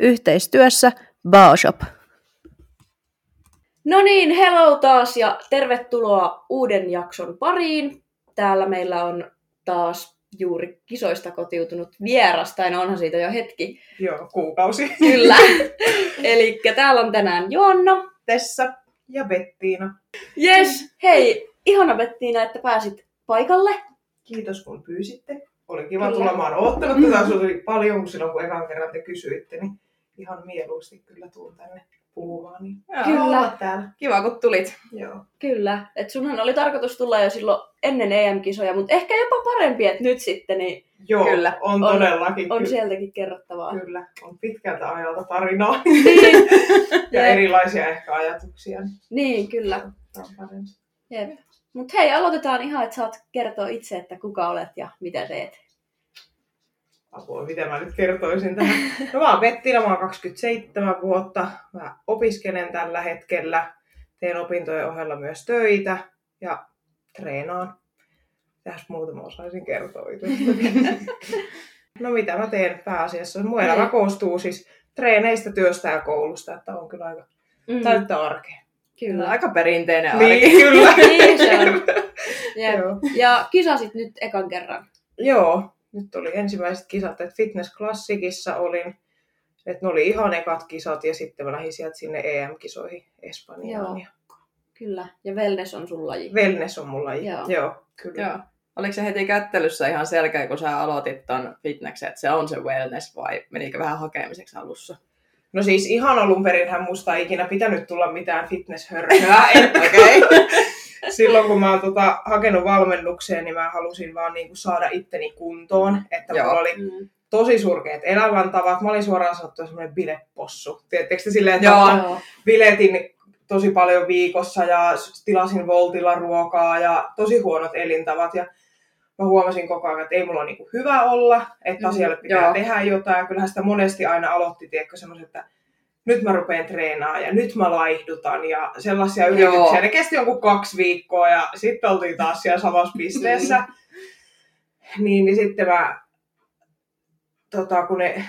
Yhteistyössä Baoshop. No niin, hello taas ja tervetuloa uuden jakson pariin. Täällä meillä on taas juuri kisoista kotiutunut vieras, tai no onhan siitä jo hetki. Joo, kuukausi. Kyllä. Eli täällä on tänään Joanna. Tessa ja Bettiina. Yes, hei, ihana Bettiina, että pääsit paikalle. Kiitos kun pyysitte. Oli kiva Kyllä. tulla. Mä oon oottanut tätä oli paljon, kun silloin kun ekan kerran te kysyitte, niin ihan mieluusti kyllä tuun tänne puhumaan. Niin Joo, Kyllä. täällä. Kiva, kun tulit. Joo. Kyllä, että sunhan oli tarkoitus tulla jo silloin ennen EM-kisoja, mutta ehkä jopa parempi, että nyt sitten niin Joo, Kyllä. on, On- todellakin. on kyllä, sieltäkin kerrottavaa. kyllä, on pitkältä ajalta tarinaa Niin, ja Jep. erilaisia ehkä ajatuksia. Niin kyllä. tämä on parempi. Jep. Mutta hei, aloitetaan ihan, että saat kertoa itse, että kuka olet ja mitä teet. Apua, mitä mä nyt kertoisin tähän. No mä oon Bettina, mä oon 27 vuotta. Mä opiskelen tällä hetkellä. Teen opintojen ohella myös töitä ja treenaan. Tästä muuta mä osaisin kertoa. No mitä mä teen pääasiassa? Mun elämä Niin. koostuu siis treeneistä, työstä ja koulusta, että on kyllä aika Mm, täyttä arkea. kyllä. Aika perinteinen arki. Niin, kyllä. Niin se on. Joo. Ja kisasit nyt ekan kerran. Joo, nyt oli ensimmäiset kisat, että Fitness Classicissa olin. Että ne oli ihan ekat kisat ja sitten mä lähdin sieltä sinne EM-kisoihin Espanjaan. Joo. Kyllä. Ja wellness on sun laji. wellness on mulla. Joo. Joo, Joo kyllä. Joo. Oliko se heti kättelyssä ihan selkeä, kun sä aloitit ton fitneksen, että se on se wellness vai menikö vähän hakemiseksi alussa? No siis ihan alun perinhän musta ei ikinä pitänyt tulla mitään fitnesshörhöä. Okei. Silloin kun mä oon tota, hakenut valmennukseen, niin mä halusin vaan niinku saada itteni kuntoon. Että Joo. mulla oli Mm. tosi surkeat elämäntavat. Mä olin suoraan sanottuna semmoinen bilepossu. Tiedättekö te silleen, että Joo. biletin tosi paljon viikossa ja tilasin Voltilla ruokaa ja tosi huonot elintavat. Ja mä huomasin koko ajan, että ei mulla ole niinku hyvä olla, että Mm, asialle pitää joo. tehdä jotain. Ja kyllähän sitä monesti aina aloitti, tiedätkö, semmoiset, että nyt mä rupean treenaamaan ja nyt mä laihdutan ja sellaisia Joo. yrityksiä. Ne kesti jonkun kaksi viikkoa ja sitten oltiin taas siellä samassa pisteessä. niin, niin sitten mä, tota, kun ne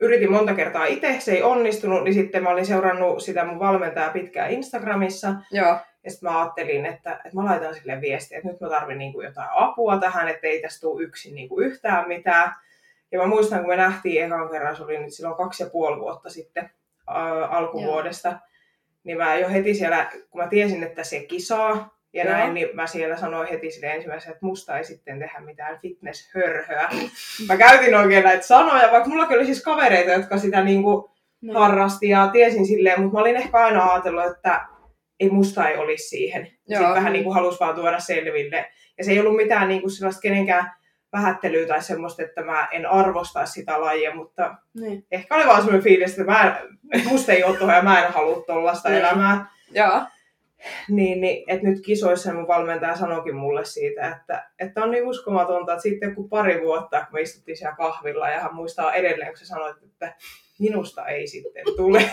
yritin monta kertaa itse, se ei onnistunut, niin sitten mä olin seurannut sitä mun valmentajaa pitkään Instagramissa. Joo. Ja sitten mä ajattelin, että, että mä laitan sille viestiä, että nyt mä tarvin niinku jotain apua tähän, että ei tästä tule yksin niinku yhtään mitään. Ja mä muistan, kun me nähtiin ekan kerran, se oli nyt silloin kaksi ja puoli vuotta sitten alkuvuodesta, niin mä jo heti siellä, kun mä tiesin, että se kisaa ja Joo. näin, niin mä siellä sanoin heti sille ensimmäisenä, että musta ei sitten tehdä mitään fitnesshörhöä. mä käytin oikein näitä sanoja, vaikka mulla oli siis kavereita, jotka sitä niinku No. harrasti ja tiesin silleen, mutta mä olin ehkä aina ajatellut, että ei musta ei olisi siihen. Joo. Sitten vähän niin kuin halusi vaan tuoda selville. Ja se ei ollut mitään niin kuin sellaista kenenkään vähättelyä tai semmoista, että mä en arvosta sitä lajia, mutta Niin. ehkä oli vaan semmoinen fiilis, että mä en, musta ei ole tuohon ja mä en halua tuollaista Niin. elämää. Joo. Niin, niin että nyt kisoissa mun valmentaja sanoikin mulle siitä, että, että on niin uskomatonta, että sitten joku pari vuotta, kun me istuttiin siellä kahvilla, ja hän muistaa edelleen, kun sä sanoit, että minusta ei sitten tule.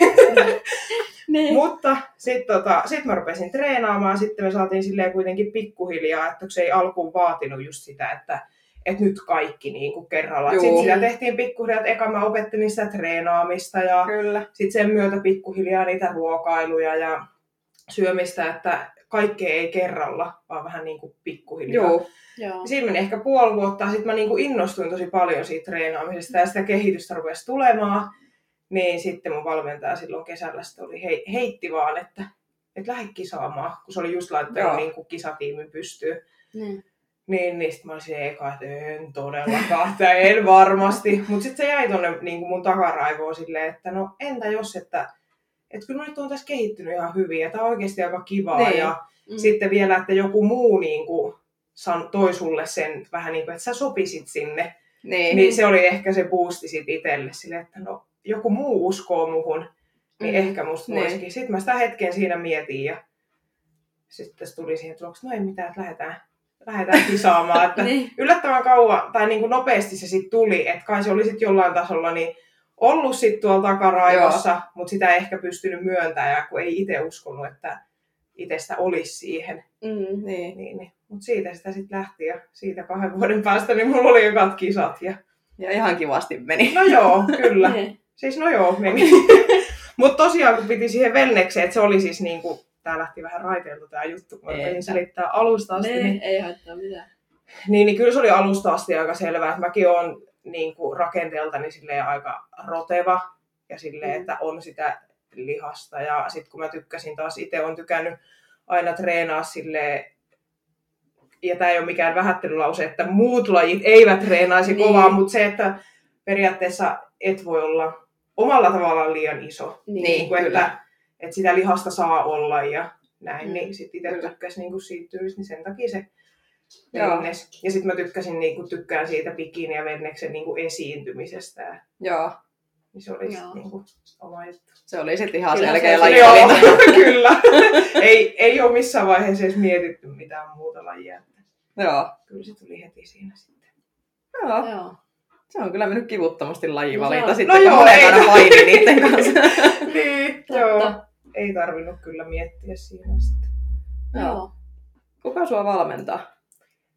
Niin. Mutta sitten tota, sit mä rupesin treenaamaan, sitten me saatiin silleen kuitenkin pikkuhiljaa, että se ei alkuun vaatinut just sitä, että et nyt kaikki niin kuin kerralla. Sitten sitä tehtiin pikkuhiljaa, että eka mä opettelin sitä treenaamista ja sitten sen myötä pikkuhiljaa niitä ruokailuja ja syömistä, että kaikkea ei kerralla, vaan vähän niin kuin pikkuhiljaa. Joo. Joo. Siinä meni ehkä puoli vuotta, sitten mä niinku innostuin tosi paljon siitä treenaamisesta ja sitä kehitystä rupesi tulemaan. Niin sitten mun valmentaja silloin kesällä sitten oli, hei, heitti vaan, että, että lähde kisaamaan, kun se oli just laittanut niin kuin kisatiimin pystyyn. Niin. Niin, niin sitten mä olisin eka, että en todellakaan, että en varmasti. Mutta sitten se jäi tonne niin mun takaraivoon silleen, että no entä jos, että, että kyllä nyt on tässä kehittynyt ihan hyvin ja tämä on oikeasti aika kivaa. Niin. Ja Mm. sitten vielä, että joku muu niin kuin, san, toi sulle sen vähän niin kuin, että sä sopisit sinne. Niin. Niin se oli ehkä se boosti sit itselle sille, että no joku muu uskoo muhun, niin Mm. ehkä musta Niin. voisikin. Sitten mä sitä hetken siinä mietin ja sitten tuli siihen tuloksi, no ei mitään, että lähdetään, lähdetään kisaamaan. Että Niin. yllättävän kauan, tai niin kuin nopeasti se sitten tuli, että kai se oli sitten jollain tasolla niin ollut sitten tuolla takaraivossa, mutta sitä ei ehkä pystynyt myöntämään, kun ei itse uskonut, että itsestä olisi siihen. Mm. Niin. Niin, niin. Mutta siitä sitä sitten lähti ja siitä kahden vuoden päästä niin mulla oli ekat kisat. Ja... Ja ihan kivasti meni. No joo, kyllä. Niin. Siis no joo, meni. Mutta tosiaan kun piti siihen vennekseen, että se oli siis niinku, tää lähti vähän raiteilta tää juttu, kun Ei. selittää alusta asti, niin, ei haittaa mitään. niin, niin kyllä se oli alusta asti aika selvää, että mäkin olen niin kuin rakenteeltani silleen aika roteva ja silleen, Mm. että on sitä lihasta. Ja sitten kun mä tykkäsin taas, itse on tykännyt aina treenaa silleen, ja tämä ei ole mikään vähättelylause, että muut lajit eivät treenaisi Niin. kovaa, mutta se, että periaatteessa et voi olla omalla tavallaan liian iso. Niin. Niin kuin, kyllä. että, että sitä lihasta saa olla ja näin, Mm. niin sitten itse tykkäsin niin kuin siitä tyylistä, niin sen takia se Joo. vennes. Ja sitten mä tykkäsin, niin kuin, tykkään siitä bikini ja venneksen niin kuin esiintymisestä. Ja, Joo, niin se oli Joo. sit, niin kuin, oma juttu. se oli sitten ihan Kyllä selkeä se- lajivalinta. Joo, kyllä. ei, ei ole missään vaiheessa edes mietitty mitään muuta lajia. Joo. Kyllä se tuli heti siinä sitten. Joo. Joo. Se on kyllä mennyt kivuttomasti No lajivalinta on. sitten, No kun joo, ei. aina paini niiden kanssa. niin, Totta. joo. Ei tarvinnut kyllä miettiä siinä sitten. Joo. Kuka sua valmentaa?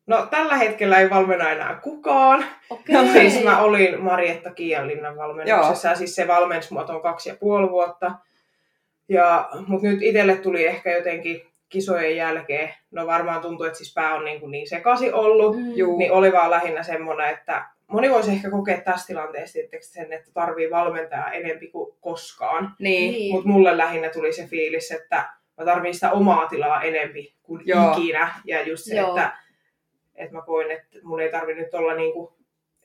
No tällä hetkellä ei valmenna enää kukaan. Okei. Joo, Siis mä olin Marietta Kiianlinnan valmennuksessa Joo. siis se valmensi mua tuon kaksi ja puoli vuotta. Ja, mutta nyt itselle tuli ehkä jotenkin kisojen jälkeen, no varmaan tuntuu, että siis pää on niin, kuin niin sekaisin ollut, Mm. Niin oli vaan lähinnä semmoinen, että moni voisi ehkä kokea tässä tilanteessa sen, että tarvii valmentaa enempi kuin koskaan. Niin. Niin. Mutta mulle lähinnä tuli se fiilis, että mä tarvin sitä omaa tilaa enempi kuin Joo. ikinä. Ja just se, Joo. että, että mä koin, että mun ei tarvi nyt olla niinku...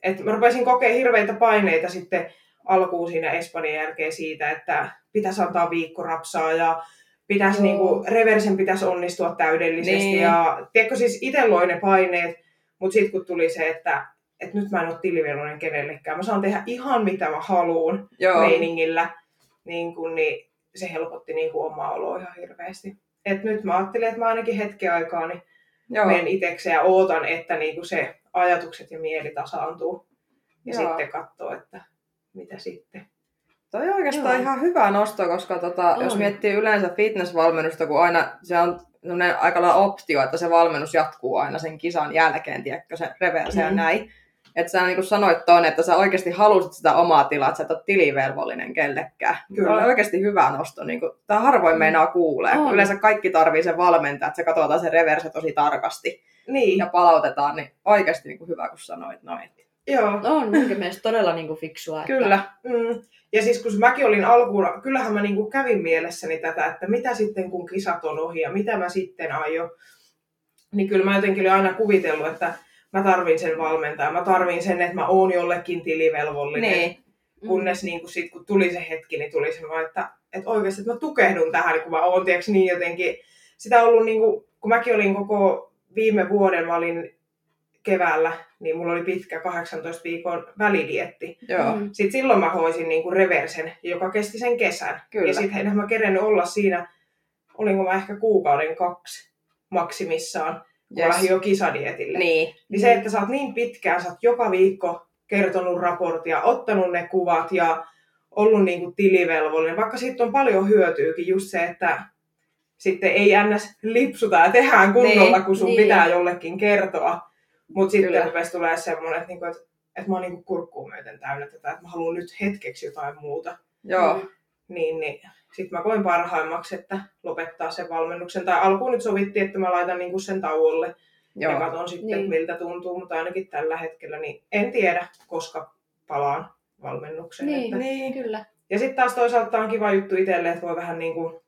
Että mä rupesin kokea hirveitä paineita sitten alkuun siinä Espanjan jälkeen siitä, että pitäisi antaa viikko rapsaa ja pitäisi Joo. niinku, reversen pitäisi onnistua täydellisesti. Niin. Ja tiedätkö, siis itse loin ne paineet, mutta sitten kun tuli se, että, että nyt mä en ole tilivelvollinen kenellekään, mä saan tehdä ihan mitä mä haluun Joo. meiningillä, niin, kun, niin se helpotti niin kuin omaa oloa ihan hirveästi. Et nyt mä ajattelin, että mä ainakin hetken aikaa niin Joo. menen itsekseen ja ootan, että niin kuin se ajatukset ja mieli tasaantuu. Ja Joo. sitten katsoo, että mitä sitten. Toi on oikeastaan Joo. ihan hyvä nosto, koska tota, On. jos miettii yleensä fitnessvalmennusta, kun aina se on aika lailla optio, että se valmennus jatkuu aina sen kisan jälkeen, tiedätkö, se reverse ja Mm. näin. Että sä niin kuin sanoit tuonne, että sä oikeasti halusit sitä omaa tilaa, että sä et ole tilivelvollinen kellekään. Kyllä. Se on oikeasti hyvä nosto. Niin kuin, tämä harvoin Mm. meinaa kuulee. On. Yleensä kaikki tarvii sen valmentaa, että se katsotaan se reverse tosi tarkasti Niin, ja palautetaan. Niin oikeasti niin kuin hyvä, kun sanoit noin. joo. On munkin mielestä todella niinku fiksua. Että... Kyllä. Mm. Ja siis kun mäkin olin alkuun, kyllähän mä niinku kävin mielessäni tätä, että mitä sitten kun kisat on ohi ja mitä mä sitten aion. Niin kyllä mä jotenkin olin aina kuvitellut, että mä tarvin sen valmentaa. Mä tarvin sen, että mä oon jollekin tilivelvollinen. Niin. Mm. Kunnes niin kun, sit, kun tuli se hetki, niin tuli semmoinen, että, että oikeasti että mä tukehdun tähän, kun mä oon tiiäks, niin jotenkin. Sitä on ollut, niin kuin, kun mäkin olin koko viime vuoden, mä olin keväällä, niin mulla oli pitkä 18 viikon välidietti. Joo. Mm. Sitten silloin mä hoisin niin kuin reversen, joka kesti sen kesän. Kyllä. Ja sitten enhän mä kerennyt olla siinä, olinko mä ehkä kuukauden kaksi maksimissaan, kun yes. Yes. lähdin jo kisadietille. Niin. Niin se, että sä oot niin pitkään, sä oot joka viikko kertonut raporttia, ottanut ne kuvat ja ollut niin kuin tilivelvollinen, vaikka siitä on paljon hyötyykin just se, että sitten ei ns. lipsuta ja tehdään kunnolla, Niin, kun sun niin. pitää jollekin kertoa. Mutta sitten rupesi tulee semmoinen, että, niinku, että, että mä oon niinku kurkkuun myöten täynnä tätä, että mä haluan nyt hetkeksi jotain muuta. Joo. Niin, niin sitten mä koin parhaimmaksi, että lopettaa sen valmennuksen. Tai alkuun nyt sovittiin, että mä laitan niinku sen tauolle Joo. ja katson sitten, Niin. niin. miltä tuntuu, mutta ainakin tällä hetkellä niin en tiedä, koska palaan valmennukseen. Niin, Että... niin. kyllä. Ja sitten taas toisaalta on kiva juttu itselle, että voi vähän niin kuin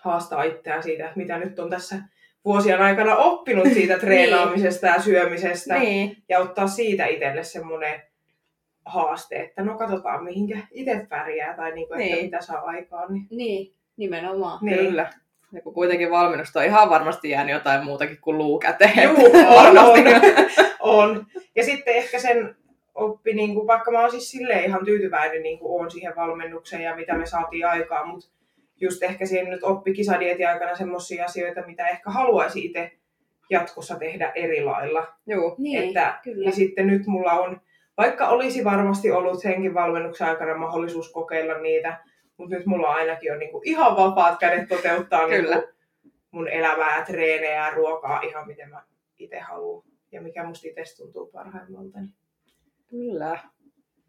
haastaa itseään siitä, että mitä nyt on tässä vuosien aikana oppinut siitä treenaamisesta ja syömisestä. Niin. Ja ottaa siitä itselle semmoinen haaste, että no katsotaan mihinkä itse pärjää tai niin kuin, että Niin. mitä saa aikaan. Niin, Niin, nimenomaan. niin. Kyllä. Ja kun kuitenkin valmennusta on ihan varmasti jäänyt jotain muutakin kuin luu käteen. Juu, on, Varmasti. on, on. Ja sitten ehkä sen oppi, niin kuin, vaikka mä oon siis silleen ihan tyytyväinen niin kuin oon siihen valmennukseen ja mitä me saatiin aikaan, mutta just ehkä siihen nyt oppi kisadietin aikana semmoisia asioita, mitä ehkä haluaisi itse jatkossa tehdä eri lailla. Juu. Niin, että, kyllä. Ja sitten nyt mulla on, vaikka olisi varmasti ollut senkin valmennuksen aikana mahdollisuus kokeilla niitä, mutta nyt mulla ainakin on niinku ihan vapaat kädet toteuttaa Kyllä. niinku mun elämää, treenejä ja ruokaa ihan miten mä itse haluan. Ja mikä musta itse tuntuu parhaimmalta. Kyllä.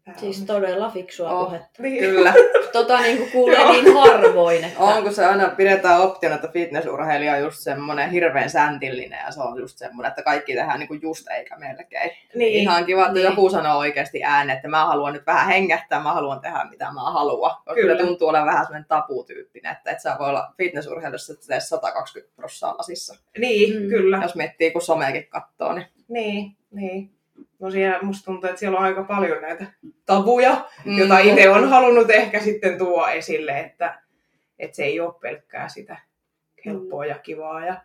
Tää Siis on- todella fiksua Oh. puhetta. Niin. Kyllä. Tota niinku kuulee niin harvoin, että... On, kun se aina pidetään optiona, että fitnessurheilija on just semmoinen hirveän säntillinen ja se on just semmoinen, että kaikki tehdään niinku just eikä melkein. Niin. Ihan kiva, että Niin. joku sanoo oikeasti ääneen, että mä haluan nyt vähän hengähtää, mä haluan tehdä mitä mä haluan. Kyllä. Kyllä. tuntuu olevan vähän semmoinen tabutyyppinen, että et sä voi olla fitnessurheilussa, että teet 120 prossaa lasissa. Niin, Mm. kyllä. Jos miettii, kun someakin katsoo, niin... Niin, niin. No siellä musta tuntuu, että siellä on aika paljon näitä tabuja, Mm. jota itse on halunnut ehkä sitten tuoda esille, että, että se ei ole pelkkää sitä helppoa ja kivaa ja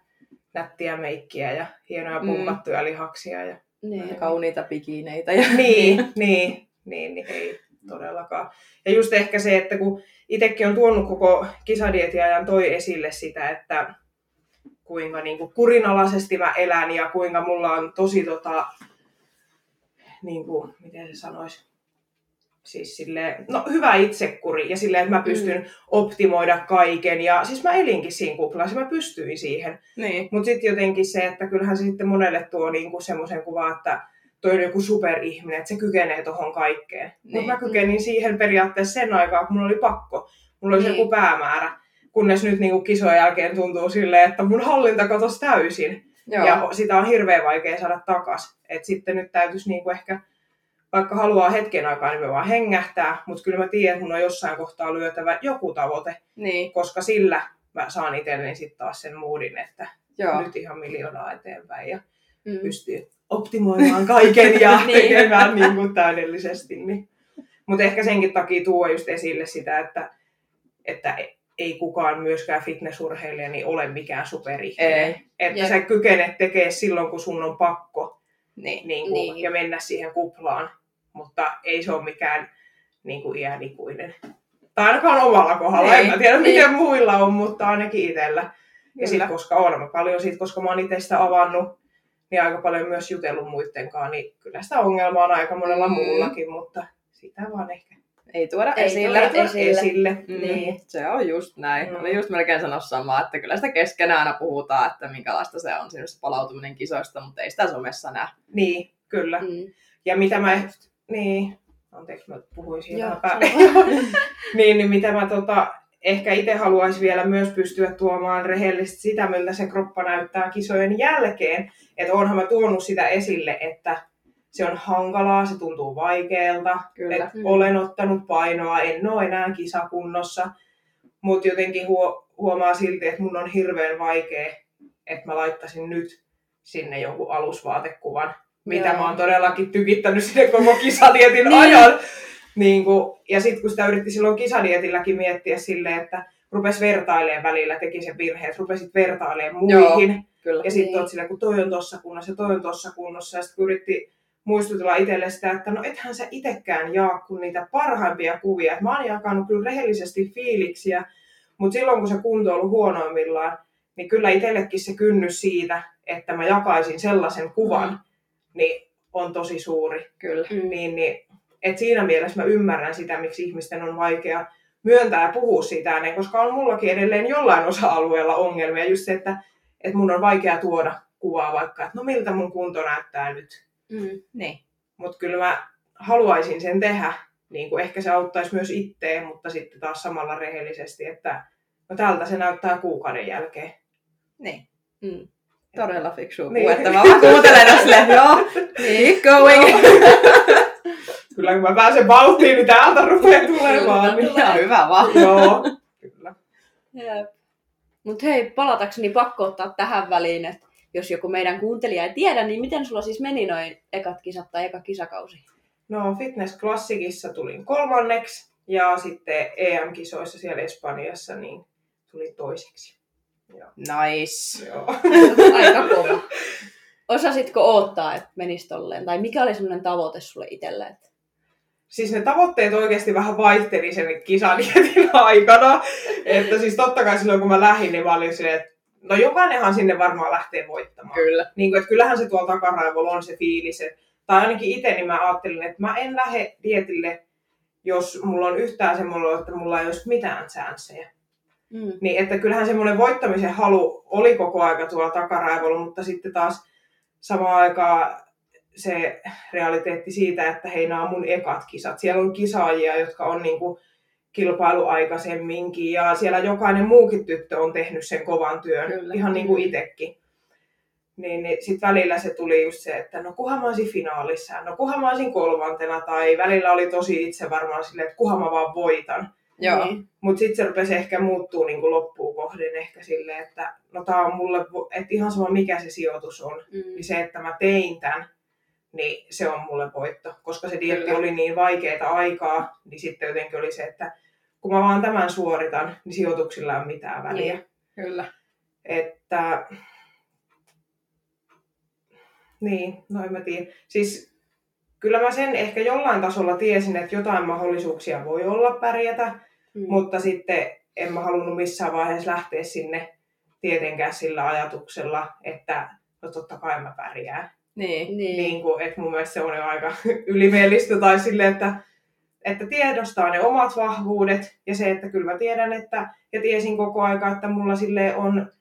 nättiä meikkiä ja hienoja Mm. pumpattuja lihaksia. Ja... Niin. Kauniita pikineitä. Ja... Niin, niin, niin, niin, ei todellakaan. Ja just ehkä se, että kun itsekin on tuonut koko kisadietin toi esille sitä, että kuinka niin kuin kurinalaisesti mä elän ja kuinka mulla on tosi tota, niin kuin, miten se sanoisi, siis sille, no hyvä itsekuri ja silleen, että mä pystyn mm. optimoida kaiken ja siis mä elinkin siinä kuplassa, mä pystyin siihen. niin. Mutta sitten jotenkin se, että kyllähän se sitten monelle tuo niinku semmoisen kuvan, että toi on joku superihminen, että se kykenee tuohon kaikkeen. Niin. Niin. Mutta mä kykenin siihen periaatteessa sen aikaa, kun mulla oli pakko. Mulla oli Niin. niin. joku päämäärä. Kunnes nyt niinku kisojen jälkeen tuntuu silleen, että mun hallinta katosi täysin. Joo. Ja sitä on hirveän vaikea saada takas. Et sitten nyt täytyisi niinku ehkä, vaikka haluaa hetken aikaa, niin me vaan hengähtää. Mutta kyllä mä tiedän, että mun on jossain kohtaa lyötävä joku tavoite. Niin. Koska sillä mä saan itselleni sitten taas sen moodin, että Joo. nyt ihan miljoonaa eteenpäin ja Mm. pystyy optimoimaan kaiken ja Niin. tekemään niin kuin täydellisesti. Niin. Mutta ehkä senkin takia tuo just esille sitä, että, että ei kukaan myöskään fitnessurheilija niin ole mikään superihminen. Että Jep. sä kykenet tekemään silloin, kun sun on pakko Niin. niin kuin, Niin. ja mennä siihen kuplaan. Mutta ei se ole mikään niin kuin iänikuinen. Tai ainakaan omalla kohdalla. Ei. En mä tiedä, Niin. miten muilla on, mutta ainakin itsellä. Ja Kyllä. sitten koska on mä paljon siitä, koska mä oon itse sitä avannut, niin aika paljon myös jutellut muittenkaan, niin kyllä sitä ongelmaa on aika monella Mm. muullakin, mutta sitä vaan ehkä Ei tuoda Ei esille. tuoda esille. esille. Mm, Niin. Se on just näin. Mm. Oli just melkein sanoa samaa, että kyllä sitä keskenään aina puhutaan, että minkälaista se on se palautuminen kisoista, mutta ei sitä somessa näe. Niin, kyllä. Mm. Ja mitä mä, niin, anteeksi mä puhuin sano niin, niin mitä mä tota, ehkä itse haluaisin vielä myös pystyä tuomaan rehellisesti sitä, miltä se kroppa näyttää kisojen jälkeen. Että onhan mä tuonut sitä esille, että se on hankalaa, se tuntuu vaikealta. Kyllä. Et Mm. olen ottanut painoa, en ole enää kisakunnossa. Mutta jotenkin huo, huomaa silti, että mun on hirveän vaikea, että mä laittaisin nyt sinne jonkun alusvaatekuvan, mitä Joo. mä oon todellakin tykittänyt sinne koko kisadietin Niin. ajan. Niin kuin, ja sitten kun sitä yritti silloin kisadietilläkin miettiä silleen, että rupes vertailemaan välillä, teki sen virheen, että rupesit vertailemaan Joo. muihin. Kyllä. Ja sitten Niin. oot silleen, kun toi on tossa kunnossa ja toi on tossa kunnossa. Ja sitten kun yritti muistutella itselle sitä, että no ethän sä itekään jaa kun niitä parhaimpia kuvia. Et mä oon jakanut kyllä rehellisesti fiiliksiä, mutta silloin kun se kunto on ollut huonoimmillaan, niin kyllä itsellekin se kynnys siitä, että mä jakaisin sellaisen kuvan, Mm. niin on tosi suuri. Kyllä. Mm. Niin, niin, et siinä mielessä mä ymmärrän sitä, miksi ihmisten on vaikea myöntää ja puhua siitä ääneen, koska on mullakin edelleen jollain osa-alueella ongelmia. Just se, että, että mun on vaikea tuoda kuvaa vaikka, että no miltä mun kunto näyttää nyt. Mm. Niin. Mutta kyllä mä haluaisin sen tehdä. Niin kuin ehkä se auttaisi myös itteen, mutta sitten taas samalla rehellisesti, että no tältä se näyttää kuukauden jälkeen. Niin. Mm. Todella fiksu Niin. niin. puhetta. Mä vaan kuuntelen silleen, joo, Niin. keep going. Kyllä kun mä pääsen vauhtiin, niin täältä rupeaa tulemaan. Niin. Ihan hyvä vaan. Joo, kyllä. Jep. Mut hei, palatakseni pakko ottaa tähän väliin, että jos joku meidän kuuntelija ei tiedä, niin miten sulla siis meni noin ekat kisat tai eka kisakausi? No Fitness Klassikissa tulin kolmanneksi ja sitten EM-kisoissa siellä Espanjassa niin tuli toiseksi. Joo. Nice. Joo. Aika kova. Osasitko odottaa, että menisi tolleen? Tai mikä oli semmoinen tavoite sulle itselle? Että... Siis ne tavoitteet oikeasti vähän vaihteli sen kisadietin aikana. Että siis totta kai silloin kun mä lähdin, niin mä olin silleen, että no jokainenhan sinne varmaan lähtee voittamaan. Kyllä. Niin kuin, että kyllähän se tuolla takaraivolla on se fiilis. että- Tai ainakin itse niin mä ajattelin, että mä en lähde dietille, jos mulla on yhtään semmoinen, että mulla ei olisi mitään chanceja. Mm. Niin että kyllähän semmoinen voittamisen halu oli koko aika tuolla takaraivolla, mutta sitten taas samaan aikaan se realiteetti siitä, että hei, nämä on mun ekat kisat. Siellä on kisaajia, jotka on niinku kilpailu aikaisemminkin ja siellä jokainen muukin tyttö on tehnyt sen kovan työn, Kyllä. ihan niin kuin itsekin. Niin, niin sitten välillä se tuli just se, että no kuhan mä olisin finaalissa, no kuhan mä olisin kolmantena, tai välillä oli tosi itse varmaan silleen, että kuhan mä vaan voitan. Joo. Niin. Mutta sitten se rupesi ehkä muuttuu niin loppuun kohden ehkä silleen, että no tää on mulle, että ihan sama mikä se sijoitus on, Mm. niin se, että mä tein tämän, niin se on mulle voitto. Koska se dietti Kyllä. oli niin vaikeaa aikaa, niin sitten jotenkin oli se, että kun mä vaan tämän suoritan, niin sijoituksilla ei ole mitään väliä. Niin. Kyllä. Että... Niin, no en mä tiedä. Siis kyllä mä sen ehkä jollain tasolla tiesin, että jotain mahdollisuuksia voi olla pärjätä, Mm. mutta sitten en mä halunnut missään vaiheessa lähteä sinne tietenkään sillä ajatuksella, että no totta kai mä pärjään. Niin. Niin. Niin kuin, että mun mielestä se on jo aika ylimielistä tai sille, että, että tiedostaa ne omat vahvuudet ja se, että kyllä mä tiedän, että ja tiesin koko aika, että mulla sille on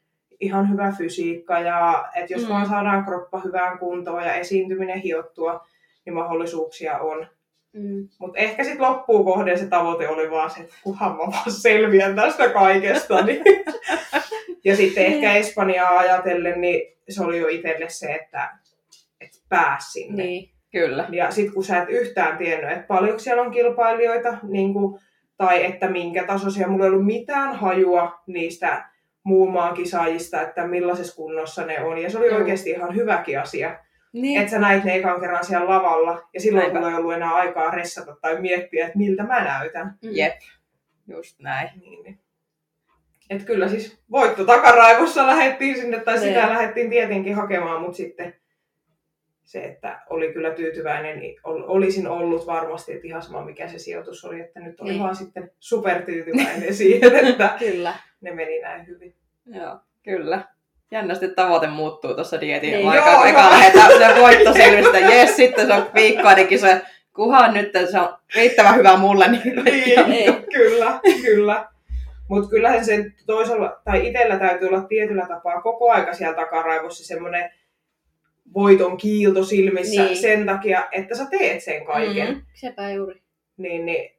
ihan hyvä fysiikka ja että jos Mm. vaan saadaan kroppa hyvään kuntoon ja esiintyminen hiottua, niin mahdollisuuksia on. Mm. Mutta ehkä sitten loppuun kohden se tavoite oli vaan se, että kunhan mä vaan selviän tästä kaikesta. Niin. ja sitten ehkä Espanjaa ajatellen, niin se oli jo itselle se, että, että pääs sinne. Niin. Kyllä. Ja sitten kun sä et yhtään tiennyt, että paljonko siellä on kilpailijoita, niin kuin, tai että minkä tasoisia, mulla ei ollut mitään hajua niistä muun maan kisaajista, että millaisessa kunnossa ne on. Ja se oli Joo. oikeasti ihan hyväkin asia, Niin. että sä näit ne ekan kerran siellä lavalla, ja silloin Näinpä. mulla ei ollut enää aikaa ressata tai miettiä, että miltä mä näytän. Mm. Jep. Just näin. Niin, niin. Et kyllä siis voitto takaraivossa lähettiin sinne, tai Niin. sitä lähettiin tietenkin hakemaan, mutta sitten se, että oli kyllä tyytyväinen, niin ol- olisin ollut varmasti, että ihan sama mikä se sijoitus oli, että nyt oli Niin. vaan sitten supertyytyväinen siihen, että Kyllä. ne meni näin hyvin. Joo, kyllä. Jännästi tavoite muuttuu tuossa dietin Niin. niin. aikana. Joo, Eka lähdetään se voitto silmistä, jes, sitten se on viikkoainenkin se, kuhan nyt se on riittävän hyvä mulle, niin Niin. kyllä, kyllä. Mutta kyllähän sen toisella, tai itsellä täytyy olla tietyllä tapaa koko aika siellä takaraivossa semmoinen voiton kiilto silmissä Niin. sen takia, että sä teet sen kaiken. Mm. Sepä juuri. Niin, niin,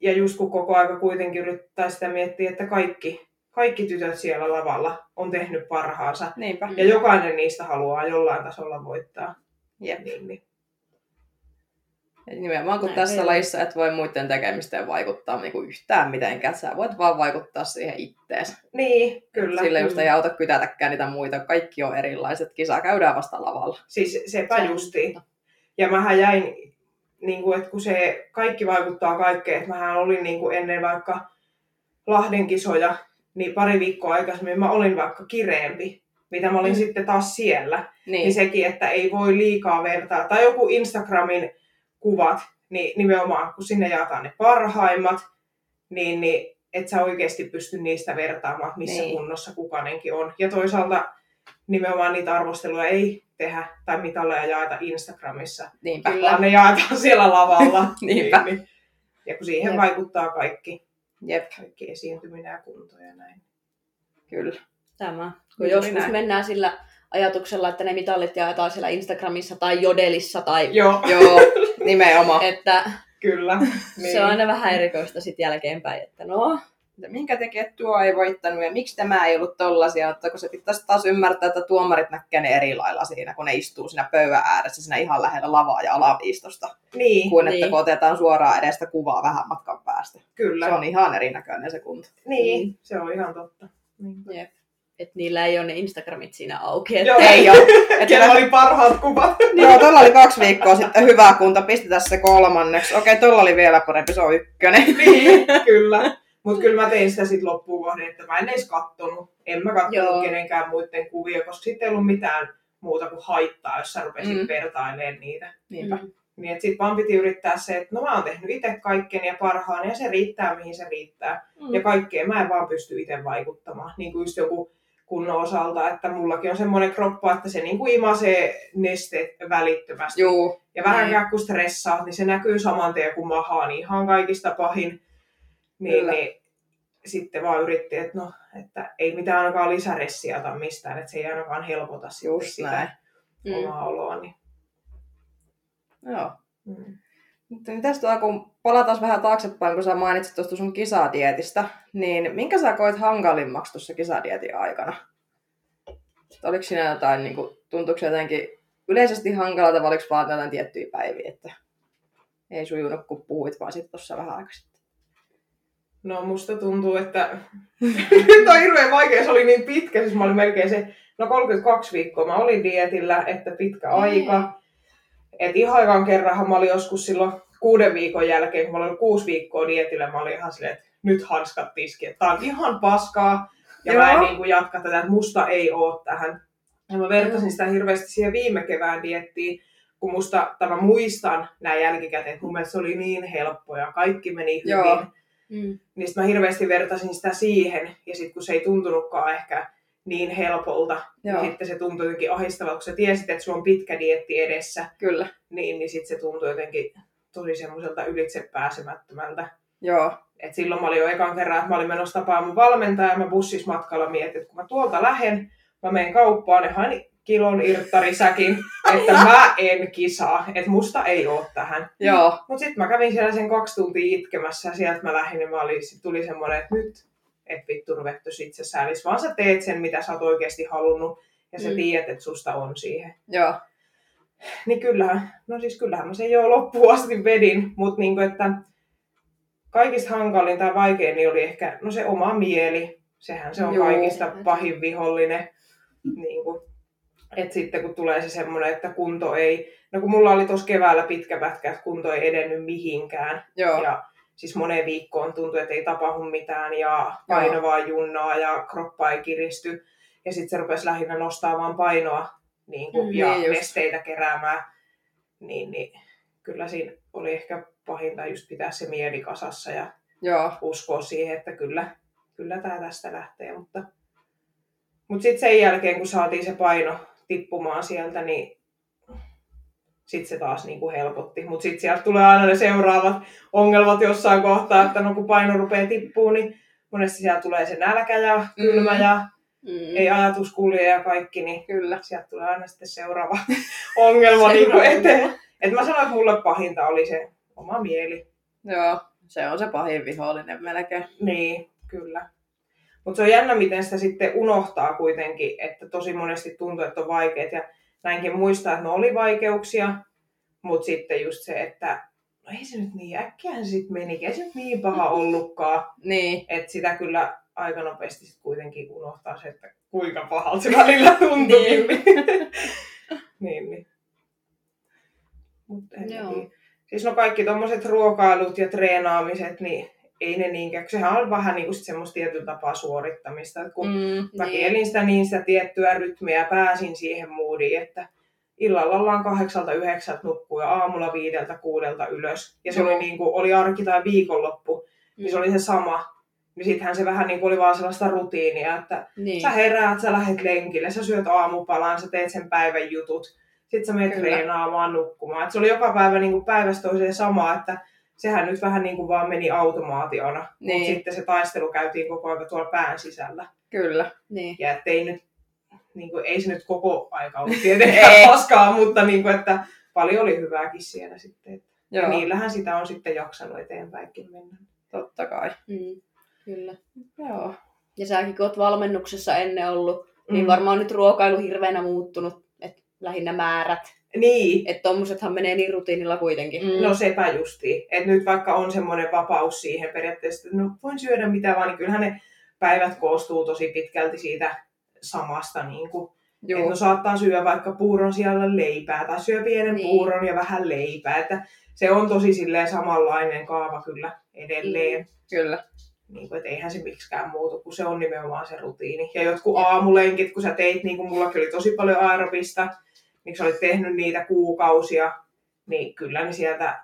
ja just kun koko aika kuitenkin yrittää sitä miettiä, että kaikki, kaikki tytöt siellä lavalla on tehnyt parhaansa. Niinpä. Ja jokainen niistä haluaa jollain tasolla voittaa. Jep. Niin, niin. Nimenomaan kun Näin tässä on. lajissa et voi muiden tekemiseen vaikuttaa niinku yhtään mitenkään, sä voit vaan vaikuttaa siihen ittees. niin kyllä. Sillä just Mm. ei auta kytätäkään niitä muita, kaikki on erilaiset, kisa käydään vasta lavalla. Siis sepä Se justiin. Ja mähän jäin, niin kuin, että kun se kaikki vaikuttaa kaikkeen, että mähän olin niin kuin ennen vaikka Lahden kisoja, niin pari viikkoa aikaisemmin mä olin vaikka kireempi, mitä mä olin Mm. sitten taas siellä. Niin, Niin sekin, että ei voi liikaa vertaa. Tai joku Instagramin kuvat, niin nimenomaan kun sinne jaetaan ne parhaimmat, niin, niin et sä oikeasti pysty niistä vertaamaan, missä Niin. kunnossa kukainenkin on. Ja toisaalta nimenomaan niitä arvosteluja ei tehdä tai mitalleja jaeta Instagramissa, niinpä. Kyllä. vaan ne jaetaan siellä lavalla. Niinpä. Niin, niin. Ja kun siihen Jep. vaikuttaa kaikki, Jep, kaikki esiintyminen ja kunto ja näin. kyllä. Tämä. Kun Juuri joskus näin. mennään sillä ajatuksella, että ne mitallit jaetaan siellä Instagramissa tai Jodelissa, tai Joo, Joo, nimenomaan. että kyllä. niin. se on aina vähän erikoista sitten jälkeenpäin, että no, että minkä takia tuo ei voittanut ja miksi tämä ei ollut tollasia, mutta kun se pitäisi taas ymmärtää, että tuomarit näkee ne eri lailla siinä, kun ne istuu siinä pöydän ääressä siinä ihan lähellä lavaa ja alaviistosta, Niin, kuin että Niin. kun otetaan suoraan edestä kuvaa vähän matkan päästä. kyllä. Se on ihan erinäköinen se kunto. Niin, Mm. se on ihan totta. Niin. jep. Että niillä ei ole ne Instagramit siinä auki. Että Joo. Ei ole. Et Kellä oli parhaat kuvat. Joo, tuolla oli kaksi viikkoa sitten hyvä kunto, pistetään se kolmanneksi. Okei, tuolla oli vielä parempi, se on ykkönen. niin, kyllä. Mutta kyllä mä tein sitä sitten loppuun kohden, että mä en edes kattonut. En mä kattonut Joo. kenenkään muiden kuvia, koska sitten ei ollut mitään muuta kuin haittaa, jos sä rupesit Mm. vertailemaan niitä. Niinpä. Mm. Niin että sitten vaan piti yrittää se, että no mä oon tehnyt itse kaikkeni ja parhaan ja se riittää mihin se riittää. Mm. Ja kaikkeen mä en vaan pysty itse vaikuttamaan. Niin kuin just joku kunnon osalta, että mullakin on semmoinen kroppa, että se niin kuin imasee nesteet välittömästi. Juu, Ja vähänkään kun stressaa, niin se näkyy saman tien kun mahaa, niin ihan kaikista pahin. Niin, Kyllä. niin sitten vaan yritti, että no, että ei mitään ainakaan lisäressiä tai mistään, että se ei ainakaan helpota just sitä näin. Mm. omaa oloa. Niin. Joo. Mm. Mutta tästä kun palataan vähän taaksepäin, kun sä mainitsit tuosta sun kisadietistä, niin minkä sä koit hankalimmaksi tuossa kisadietin aikana? Oliko siinä jotain, niin kuin, tuntuuko jotenkin yleisesti hankalalta vai oliko vaan jotain tiettyjä päiviä, että ei sujunut kun puhuit vaan sitten tuossa vähän aikaa sitten? No musta tuntuu, että nyt on hirveän vaikea, se oli niin pitkä, siis mä olin melkein se, no 32 viikkoa mä olin dietillä, että pitkä aika. Et ihan ekan kerranhan mä olin joskus silloin kuuden viikon jälkeen, kun mä olin kuusi viikkoa dietillä, mä olin ihan silleen, että nyt hanskat tiski, että tää on ihan paskaa, ja Joo. mä en niin kuin jatka tätä, että musta ei oo tähän. Ja mä vertasin sitä hirveästi siihen viime kevään diettiin, kun musta, tai mä muistan näin jälkikäteen, että mun mielestä se oli niin helppo ja kaikki meni hyvin. Joo. Mm. Niin sit mä hirveästi vertasin sitä siihen, ja sitten kun se ei tuntunutkaan ehkä niin helpolta, Joo. niin sitten se tuntui jotenkin ahistavalta, kun sä tiesit, että sulla on pitkä dietti edessä, Kyllä. niin, niin sitten se tuntui jotenkin tosi semmoiselta ylitse pääsemättömältä. Joo. Et silloin mä olin jo ekan kerran, että mä olin menossa tapaamaan mun valmentaja, ja mä bussissa matkalla mietin, että kun mä tuolta lähden, mä menen kauppaan ja hain kilon irttarisäkin, että mä en kisaa, että musta ei oo tähän. Joo. Mutta sitten mä kävin siellä sen kaksi tuntia itkemässä ja sieltä mä lähdin ja mä olin, sit tuli semmoinen, että nyt et vittu ruvettu itse säälis, vaan sä teet sen, mitä sä oot oikeasti halunnut ja sä Mm. tiedät, että susta on siihen. Joo. Niin kyllähän, no siis kyllähän mä sen jo loppuun asti vedin, mutta niinku, että kaikista hankalin tai vaikein niin oli ehkä no se oma mieli. Sehän se on Joo. kaikista pahin vihollinen. Niin kuin, että sitten kun tulee se semmoinen, että kunto ei, no kun mulla oli tuossa keväällä pitkä pätkä, että kunto ei edennyt mihinkään. Joo. Ja siis moneen viikkoon tuntui, että ei tapahdu mitään ja paino vaan junnaa ja kroppa ei kiristy. Ja sitten se rupesi lähinnä nostaa vaan painoa niin kuin, Mm, ja niin just. nesteitä keräämään. Niin, niin kyllä siinä oli ehkä pahinta just pitää se mieli kasassa ja Joo. uskoa siihen, että kyllä, kyllä tämä tästä lähtee. Mutta, mutta sitten sen jälkeen, kun saatiin se paino tippumaan sieltä, niin sitten se taas niin kuin helpotti. Mutta sitten sieltä tulee aina ne seuraavat ongelmat jossain kohtaa, että no kun paino rupeaa tippuu, niin monesti sieltä tulee se nälkä ja kylmä Mm. ja Mm. ei ajatus kulje ja kaikki, niin Kyllä. sieltä tulee aina sitten seuraava ongelma niin kuin eteen. Et mä sanoin, että mulle pahinta oli se oma mieli. Joo. Se on se pahin vihollinen melkein. Niin, kyllä. Mutta se on jännä, miten sitä sitten unohtaa kuitenkin, että tosi monesti tuntuu, että on vaikeet. Ja näinkin muistaa, että ne oli vaikeuksia, mutta sitten just se, että no ei se nyt niin äkkiä sitten meni, ei se nyt niin paha ollutkaan. Niin. Että sitä kyllä aika nopeasti sit kuitenkin unohtaa se, että kuinka pahalta se välillä tuntuukin. niin, niin. Mutta en Joo. Siis no kaikki tommoset ruokailut ja treenaamiset, niin ei ne niinkään, sehän on vähän niinku sit semmoista tietyllä tapaa suorittamista. Et kun mm, Mm. mä Niin. kielin sitä niin sitä tiettyä rytmiä pääsin siihen moodiin, että illalla ollaan kahdeksalta yhdeksältä nukkuu ja aamulla viideltä kuudelta ylös. Ja se Joo. oli, niinku, oli arki tai viikonloppu, niin se oli se sama. Niin sittenhän se vähän niin kuin oli vaan sellaista rutiinia, että Niin. sä heräät, sä lähdet lenkille, sä syöt aamupalan, sä teet sen päivän jutut, sit sä menet Kyllä. treenaamaan, nukkumaan. Et se oli joka päivä niin kuin päivästä toiseen sama, että sehän nyt vähän niin kuin vaan meni automaationa. Niin. Mutta sitten se taistelu käytiin koko ajan tuolla pään sisällä. Kyllä. Niin. Ja ettei nyt, niin kuin, ei se nyt koko aika ollut tietenkään paskaa, mutta niin kuin, että paljon oli hyvääkin siellä sitten. Että Joo. niillähän sitä on sitten jaksanut eteenpäinkin mennä. Totta kai. Mm. Kyllä. Joo. Ja säkin kun oot valmennuksessa ennen ollut, niin Mm. varmaan nyt ruokailu hirveänä muuttunut, että lähinnä määrät. Niin, Että tommosethan menee niin rutiinilla kuitenkin. Mm. No sepä justiin. Että nyt vaikka on semmoinen vapaus siihen periaatteessa, että no voin syödä mitä vaan, niin kyllähän ne päivät koostuu tosi pitkälti siitä samasta. Niin kuin, että Joo. no saattaa syödä vaikka puuron siellä leipää tai syö pienen Niin. niin. puuron ja vähän leipää. Että se on tosi silleen samanlainen kaava kyllä edelleen. Kyllä. Niin kuin, että eihän se miksikään muutu, kun se on nimenomaan se rutiini. Ja jotkut aamulenkit, kun sä teit, niin kuin mullakin oli tosi paljon aerobista, niin sä olit tehnyt niitä kuukausia, niin kyllä niin sieltä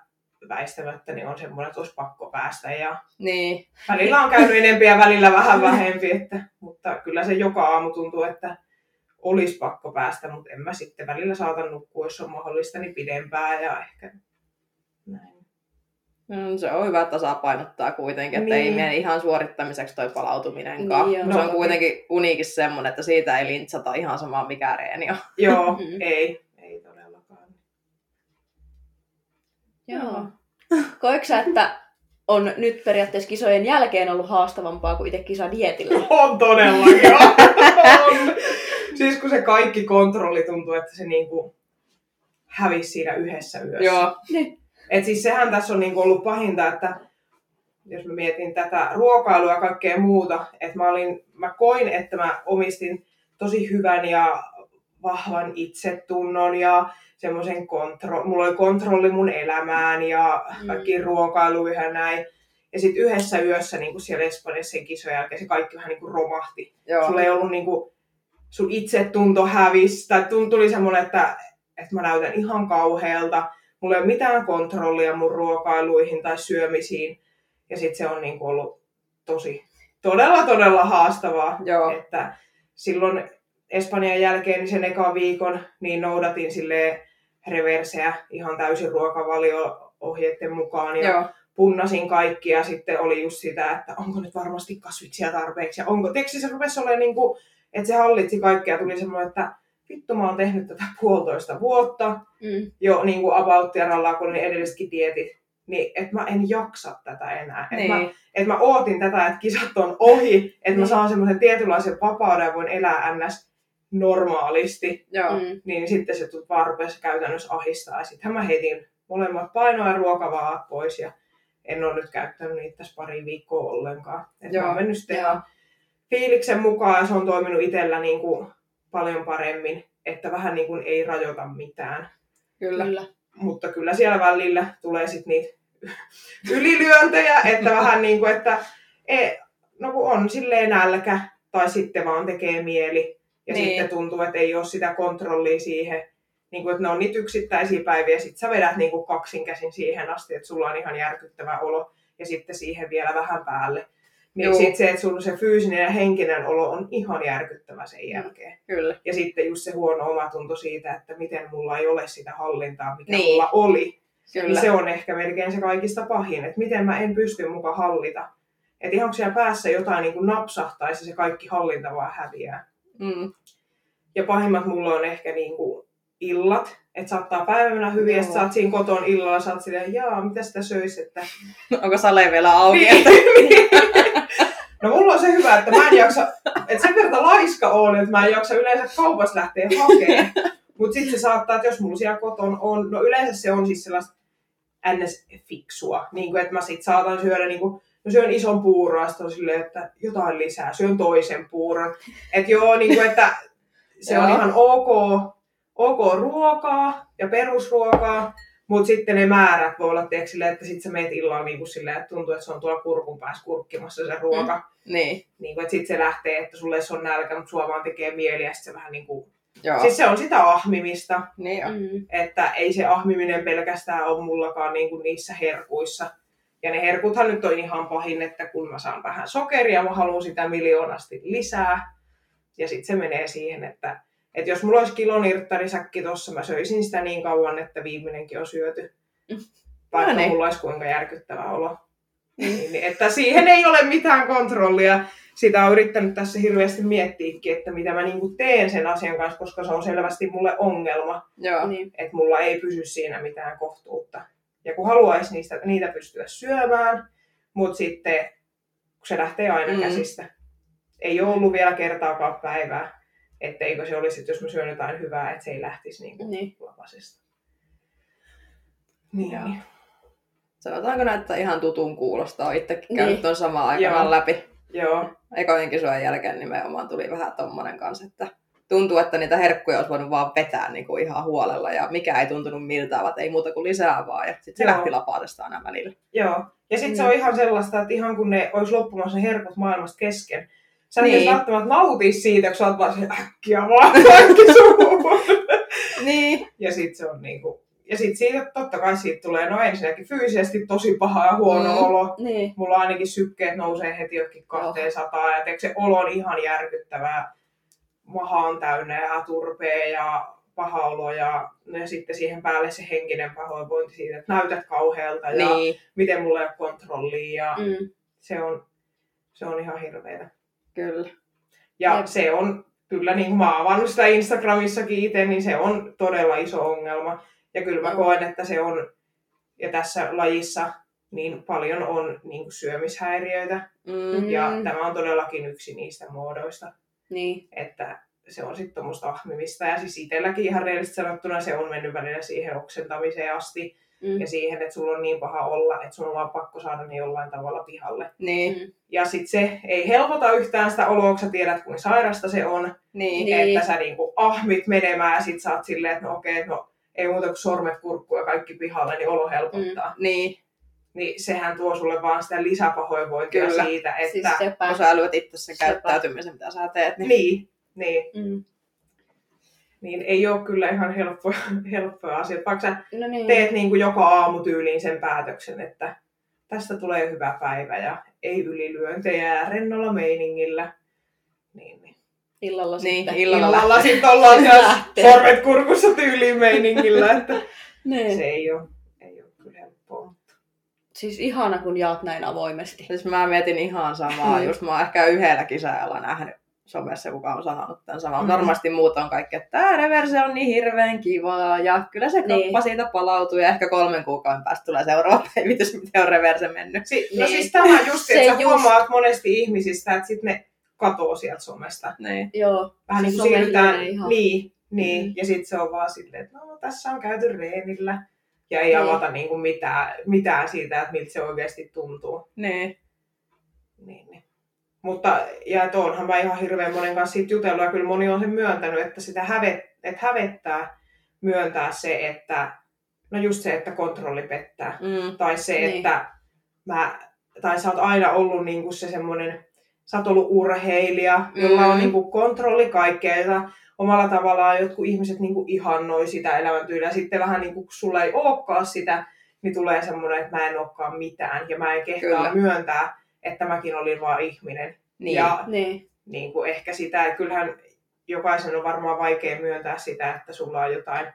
väistämättä niin on semmoinen, että olisi pakko päästä. Ja Niin. välillä on käynyt enempi ja välillä vähän vähempi, että, mutta kyllä se joka aamu tuntuu, että olisi pakko päästä, mutta en mä sitten välillä saata nukkua, jos on mahdollista, niin pidempään ja ehkä näin. No, se on hyvä tasapainottaa kuitenkin, että ei Niin. mene ihan suorittamiseksi toi palautuminenkaan. Niin, joo. se on kuitenkin uniikin semmoinen, että siitä ei lintsata ihan sama mikä reeni on. Joo, Mm. ei, ei todellakaan. Joo. Koetko että on nyt periaatteessa kisojen jälkeen ollut haastavampaa kuin itse kisadietillä? On todellakin. on. Siis kun se kaikki kontrolli tuntuu, että se niinku hävisi siinä yhdessä yössä. Joo. Niin. Et siis sehän tässä on niinku ollut pahinta, että jos mä mietin tätä ruokailua ja kaikkea muuta, että mä, olin, mä koin, että mä omistin tosi hyvän ja vahvan itsetunnon ja semmoisen kontro... mulla oli kontrolli mun elämään ja kaikki Mm. ruokailuihin ja näin. Ja sitten yhdessä yössä niin siellä Espanjassa sen kisojen jälkeen se kaikki vähän niin kuin romahti. Joo. Sulla ei ollut niin kuin, sun itsetunto hävisi, tai tuli semmoinen, että, että mä näytän ihan kauhealta. Mulla ei ole mitään kontrollia mun ruokailuihin tai syömisiin. Ja sitten se on niin kuin ollut tosi, todella, todella haastavaa. Joo. Että silloin Espanjan jälkeen niin sen ekan viikon niin noudatin sille reverseä ihan täysin ruokavalio-ohjeiden mukaan. Ja Joo. punnasin kaikki ja sitten oli just sitä, että onko nyt varmasti kasviksia tarpeeksi ja onko, tiedätkö, se rupesi olemaan niin kuin, että se hallitsi kaikkea tuli semmoinen, että vittu mä oon tehnyt tätä puolitoista vuotta Mm. jo niin kuin about kun ne edellisetkin dietit, niin että mä en jaksa tätä enää. Että mä, Niin. et mä ootin tätä, että kisat on ohi, että mä Niin. saan semmoisen tietynlaisen vapauden ja voin elää ns. normaalisti, Joo. Mm. niin sitten se vaan rupesi käytännössä ahistaa. Ja sittenhän mä heitin molemmat painoa ja ruokavaat pois ja en ole nyt käyttänyt niitä tässä pari viikkoa ollenkaan. Et mä oon mennyt sitten ihan fiiliksen mukaan ja se on toiminut itsellä niin kuin paljon paremmin, että vähän niin kuin ei rajoita mitään. Kyllä. Kyllä. Mutta kyllä siellä välillä tulee sitten niitä ylilyöntejä, että vähän niin kuin, että e, no kun on silleen nälkä tai sitten vaan tekee mieli ja Niin. sitten tuntuu, että ei ole sitä kontrollia siihen, niin kuin, että ne on niitä yksittäisiä päiviä, sitten sä vedät niin kuin kaksin käsin siihen asti, että sulla on ihan järkyttävä olo ja sitten siihen vielä vähän päälle. Niin sitten se, että sulla se fyysinen ja henkinen olo on ihan järkyttävä sen jälkeen. Kyllä. Ja sitten just se huono omatunto siitä, että miten mulla ei ole sitä hallintaa, mikä Niin. mulla oli. Kyllä. Niin se on ehkä melkein se kaikista pahin, että miten mä en pysty muka hallita. Että ihan siellä päässä jotain niin kuin napsahtaisi, se kaikki hallinta vaan häviää. Mm. Ja pahimmat mulla on ehkä niin kuin illat, että saattaa päivä mennä hyvin, ja Joo. sä oot siinä koton illalla, oot silleen, jaa, mitä sitä söis, että... Onko sale vielä auki? Niin. no mulla on se hyvä, että mä en jaksa, että sen verran laiska on, että mä en jaksa yleensä kaupassa lähteä hakemaan. Mutta sitten se saattaa, että jos mulla siellä koton on, no yleensä se on siis sellaista ns-fiksua, niin kuin, että mä sit saatan syödä niin kuin, no syön ison puuron, ja sit on silleen, että jotain lisää, syön toisen puuron. Että joo, niin kuin, että se on ihan ok, ok ruokaa ja perusruokaa, mutta sitten ne määrät voi olla tiedätkö, silleen, että sitten sä meet illalla niin kuin silleen, että tuntuu, että se on tuolla kurkun päässä kurkkimassa se ruoka. Mm. Niin. Niin kuin, että sitten se lähtee, että sulle se on nälkä, mutta sua vaan tekee mieli ja sitten se vähän niin kuin... Joo. Siis se on sitä ahmimista, Niin on. Mm. että ei se ahmiminen pelkästään ole mullakaan niin kuin niissä herkuissa. Ja ne herkuthan nyt on ihan pahin, että kun mä saan vähän sokeria, mä haluan sitä miljoonasti lisää. Ja sitten se menee siihen, että, että jos mulla olisi kilonirttarisäkki tossa, mä söisin sitä niin kauan, että viimeinenkin on syöty. Vaikka No niin. mulla olisi kuinka järkyttävä olo. Niin, niin, että siihen ei ole mitään kontrollia. Sitä on yrittänyt tässä hirveästi miettiäkin, että mitä mä niinku teen sen asian kanssa, koska se on selvästi mulle ongelma Joo. Niin. että mulla ei pysy siinä mitään kohtuutta. Ja kun haluaisi niistä, niitä pystyä syömään, mutta sitten kun se lähtee aina Mm. mm. käsistä. Ei ole ollut vielä kertaakaan päivää, etteikö se olisi, että jos mä syön jotain hyvää, että se ei lähtisi niin kuin Niin. lapasesta. Niin. Joo. Sanotaanko näin, että ihan tutun kuulostaa. Itsekin Niin. käynyt ton samaan aikanaan Joo. läpi. Joo, Ekojen kisojen jälkeen nimenomaan tuli vähän tommonen kanssa, että tuntuu, että niitä herkkuja olisi voinut vaan vetää niin kuin ihan huolella ja mikä ei tuntunut miltään, vaan ei muuta kuin lisää vaan. Ja sitten se Joo. lähti lapatesta aina välillä. joo. Ja sitten se Mm. on ihan sellaista, että ihan kun ne olisi loppumassa ne herkut maailmasta kesken, sä Niin. välttämättä nauti siitä, kun sä oot vaan se äkkiä vaan kaikki suuhun. Niin. Ja sitten se on niinku, ja sitten siitä totta kai siitä tulee no ensinnäkin fyysisesti tosi paha ja huono Mm. olo. Niin. Mulla ainakin sykkeet nousee heti jokin 200 ja teekö se olo on ihan järkyttävää. Maha on täynnä ja turpee ja paha olo ja, ja sitten siihen päälle se henkinen pahoinvointi siitä, että näytät kauhealta ja Niin. miten mulla ei ole kontrollia ja Mm. se, on, se on ihan hirveetä. Kyllä. Ja Jep. se on kyllä, niin kuin mä avannut sitä Instagramissakin itse, niin se on todella iso ongelma. Ja kyllä mä koen, että se on ja tässä lajissa niin paljon on niin kuin syömishäiriöitä. Mm. Ja tämä on todellakin yksi niistä muodoista, Niin. että se on sitten tuommoista ahmimista. Ja siis itselläkin ihan reellisesti sanottuna se on mennyt välillä siihen oksentamiseen asti Mm. ja siihen, että sulla on niin paha olla, että sun on vaan pakko saada ne jollain tavalla pihalle. Niin, Mm. Ja sitten se ei helpota yhtään sitä oloa, kun sä tiedät, kuin sairasta se on. niin. Niin. Että sä niinku ahmit menemään ja sit sä oot silleen, että no okei, no ei muuta kuin sormet kurkku ja kaikki pihalle, niin olo helpottaa. Mm. niin. Niin sehän tuo sulle vaan sitä lisäpahoinvointia Kyllä. siitä, että... Siis sepä. Kun sä älyät itse käyttäytymisen, mitä sä teet. Niin. Niin, niin, Mm. Niin ei ole kyllä ihan helppoja, helppoja asioita. Vaikka sä No niin. teet niin kuin joka aamu tyyliin sen päätöksen, että tästä tulee hyvä päivä ja ei ylilyöntejä ja rennolla meiningillä. Niin, niin. Illalla Niin, sitten. illalla Illalla sitten ollaan Lähtee. sormet kurkussa tyyliin meiningillä, että Niin. se ei ole, ei ole kyllä helppoa. Siis ihana, kun jaat näin avoimesti. Siis mä mietin ihan samaa. Mm. Just mä oon ehkä yhdellä kisajalla nähnyt somessa, kuka on sanonut tämän saman. Mm. Varmasti muut on kaikki, että tämä reverse on niin hirveän kivaa ja kyllä se Niin. kroppa siitä palautuu ja ehkä kolmen kuukauden päästä tulee seuraava päivitys, miten on reverse mennyt. Si- no Niin. siis tämä just, Se että sä just. huomaat monesti ihmisistä, että sitten ne katoo sieltä somesta. Niin. Joo. Vähän niin kuin siirrytään, ihan. niin, niin. Mm. ja sitten se on vaan silleen, että no tässä on käyty reenillä. Ja ei Niin. avata niin kuin mitään, mitään siitä, että miltä se oikeasti tuntuu. Niin, niin. Mutta, ja että onhan mä ihan hirveän monen kanssa siitä jutellut, ja kyllä moni on sen myöntänyt, että sitä hävet, että hävettää myöntää se, että, no just se, että kontrolli pettää. Mm. Tai se, Niin. että mä, tai sä oot aina ollut niinku se semmoinen, sä oot ollut urheilija, jolla on Mm. niinku kontrolli kaikkea, omalla tavallaan jotkut ihmiset niinku ihannoi sitä elämäntyyliä. Sitten vähän niinku, kun sulla ei olekaan sitä, niin tulee semmoinen, että mä en olekaan mitään, ja mä en kehtaa Kyllä. myöntää, että mäkin olin vaan ihminen. Niin. Ja Niin. niin kuin ehkä sitä, että kyllähän jokaisen on varmaan vaikea myöntää sitä, että sulla on jotain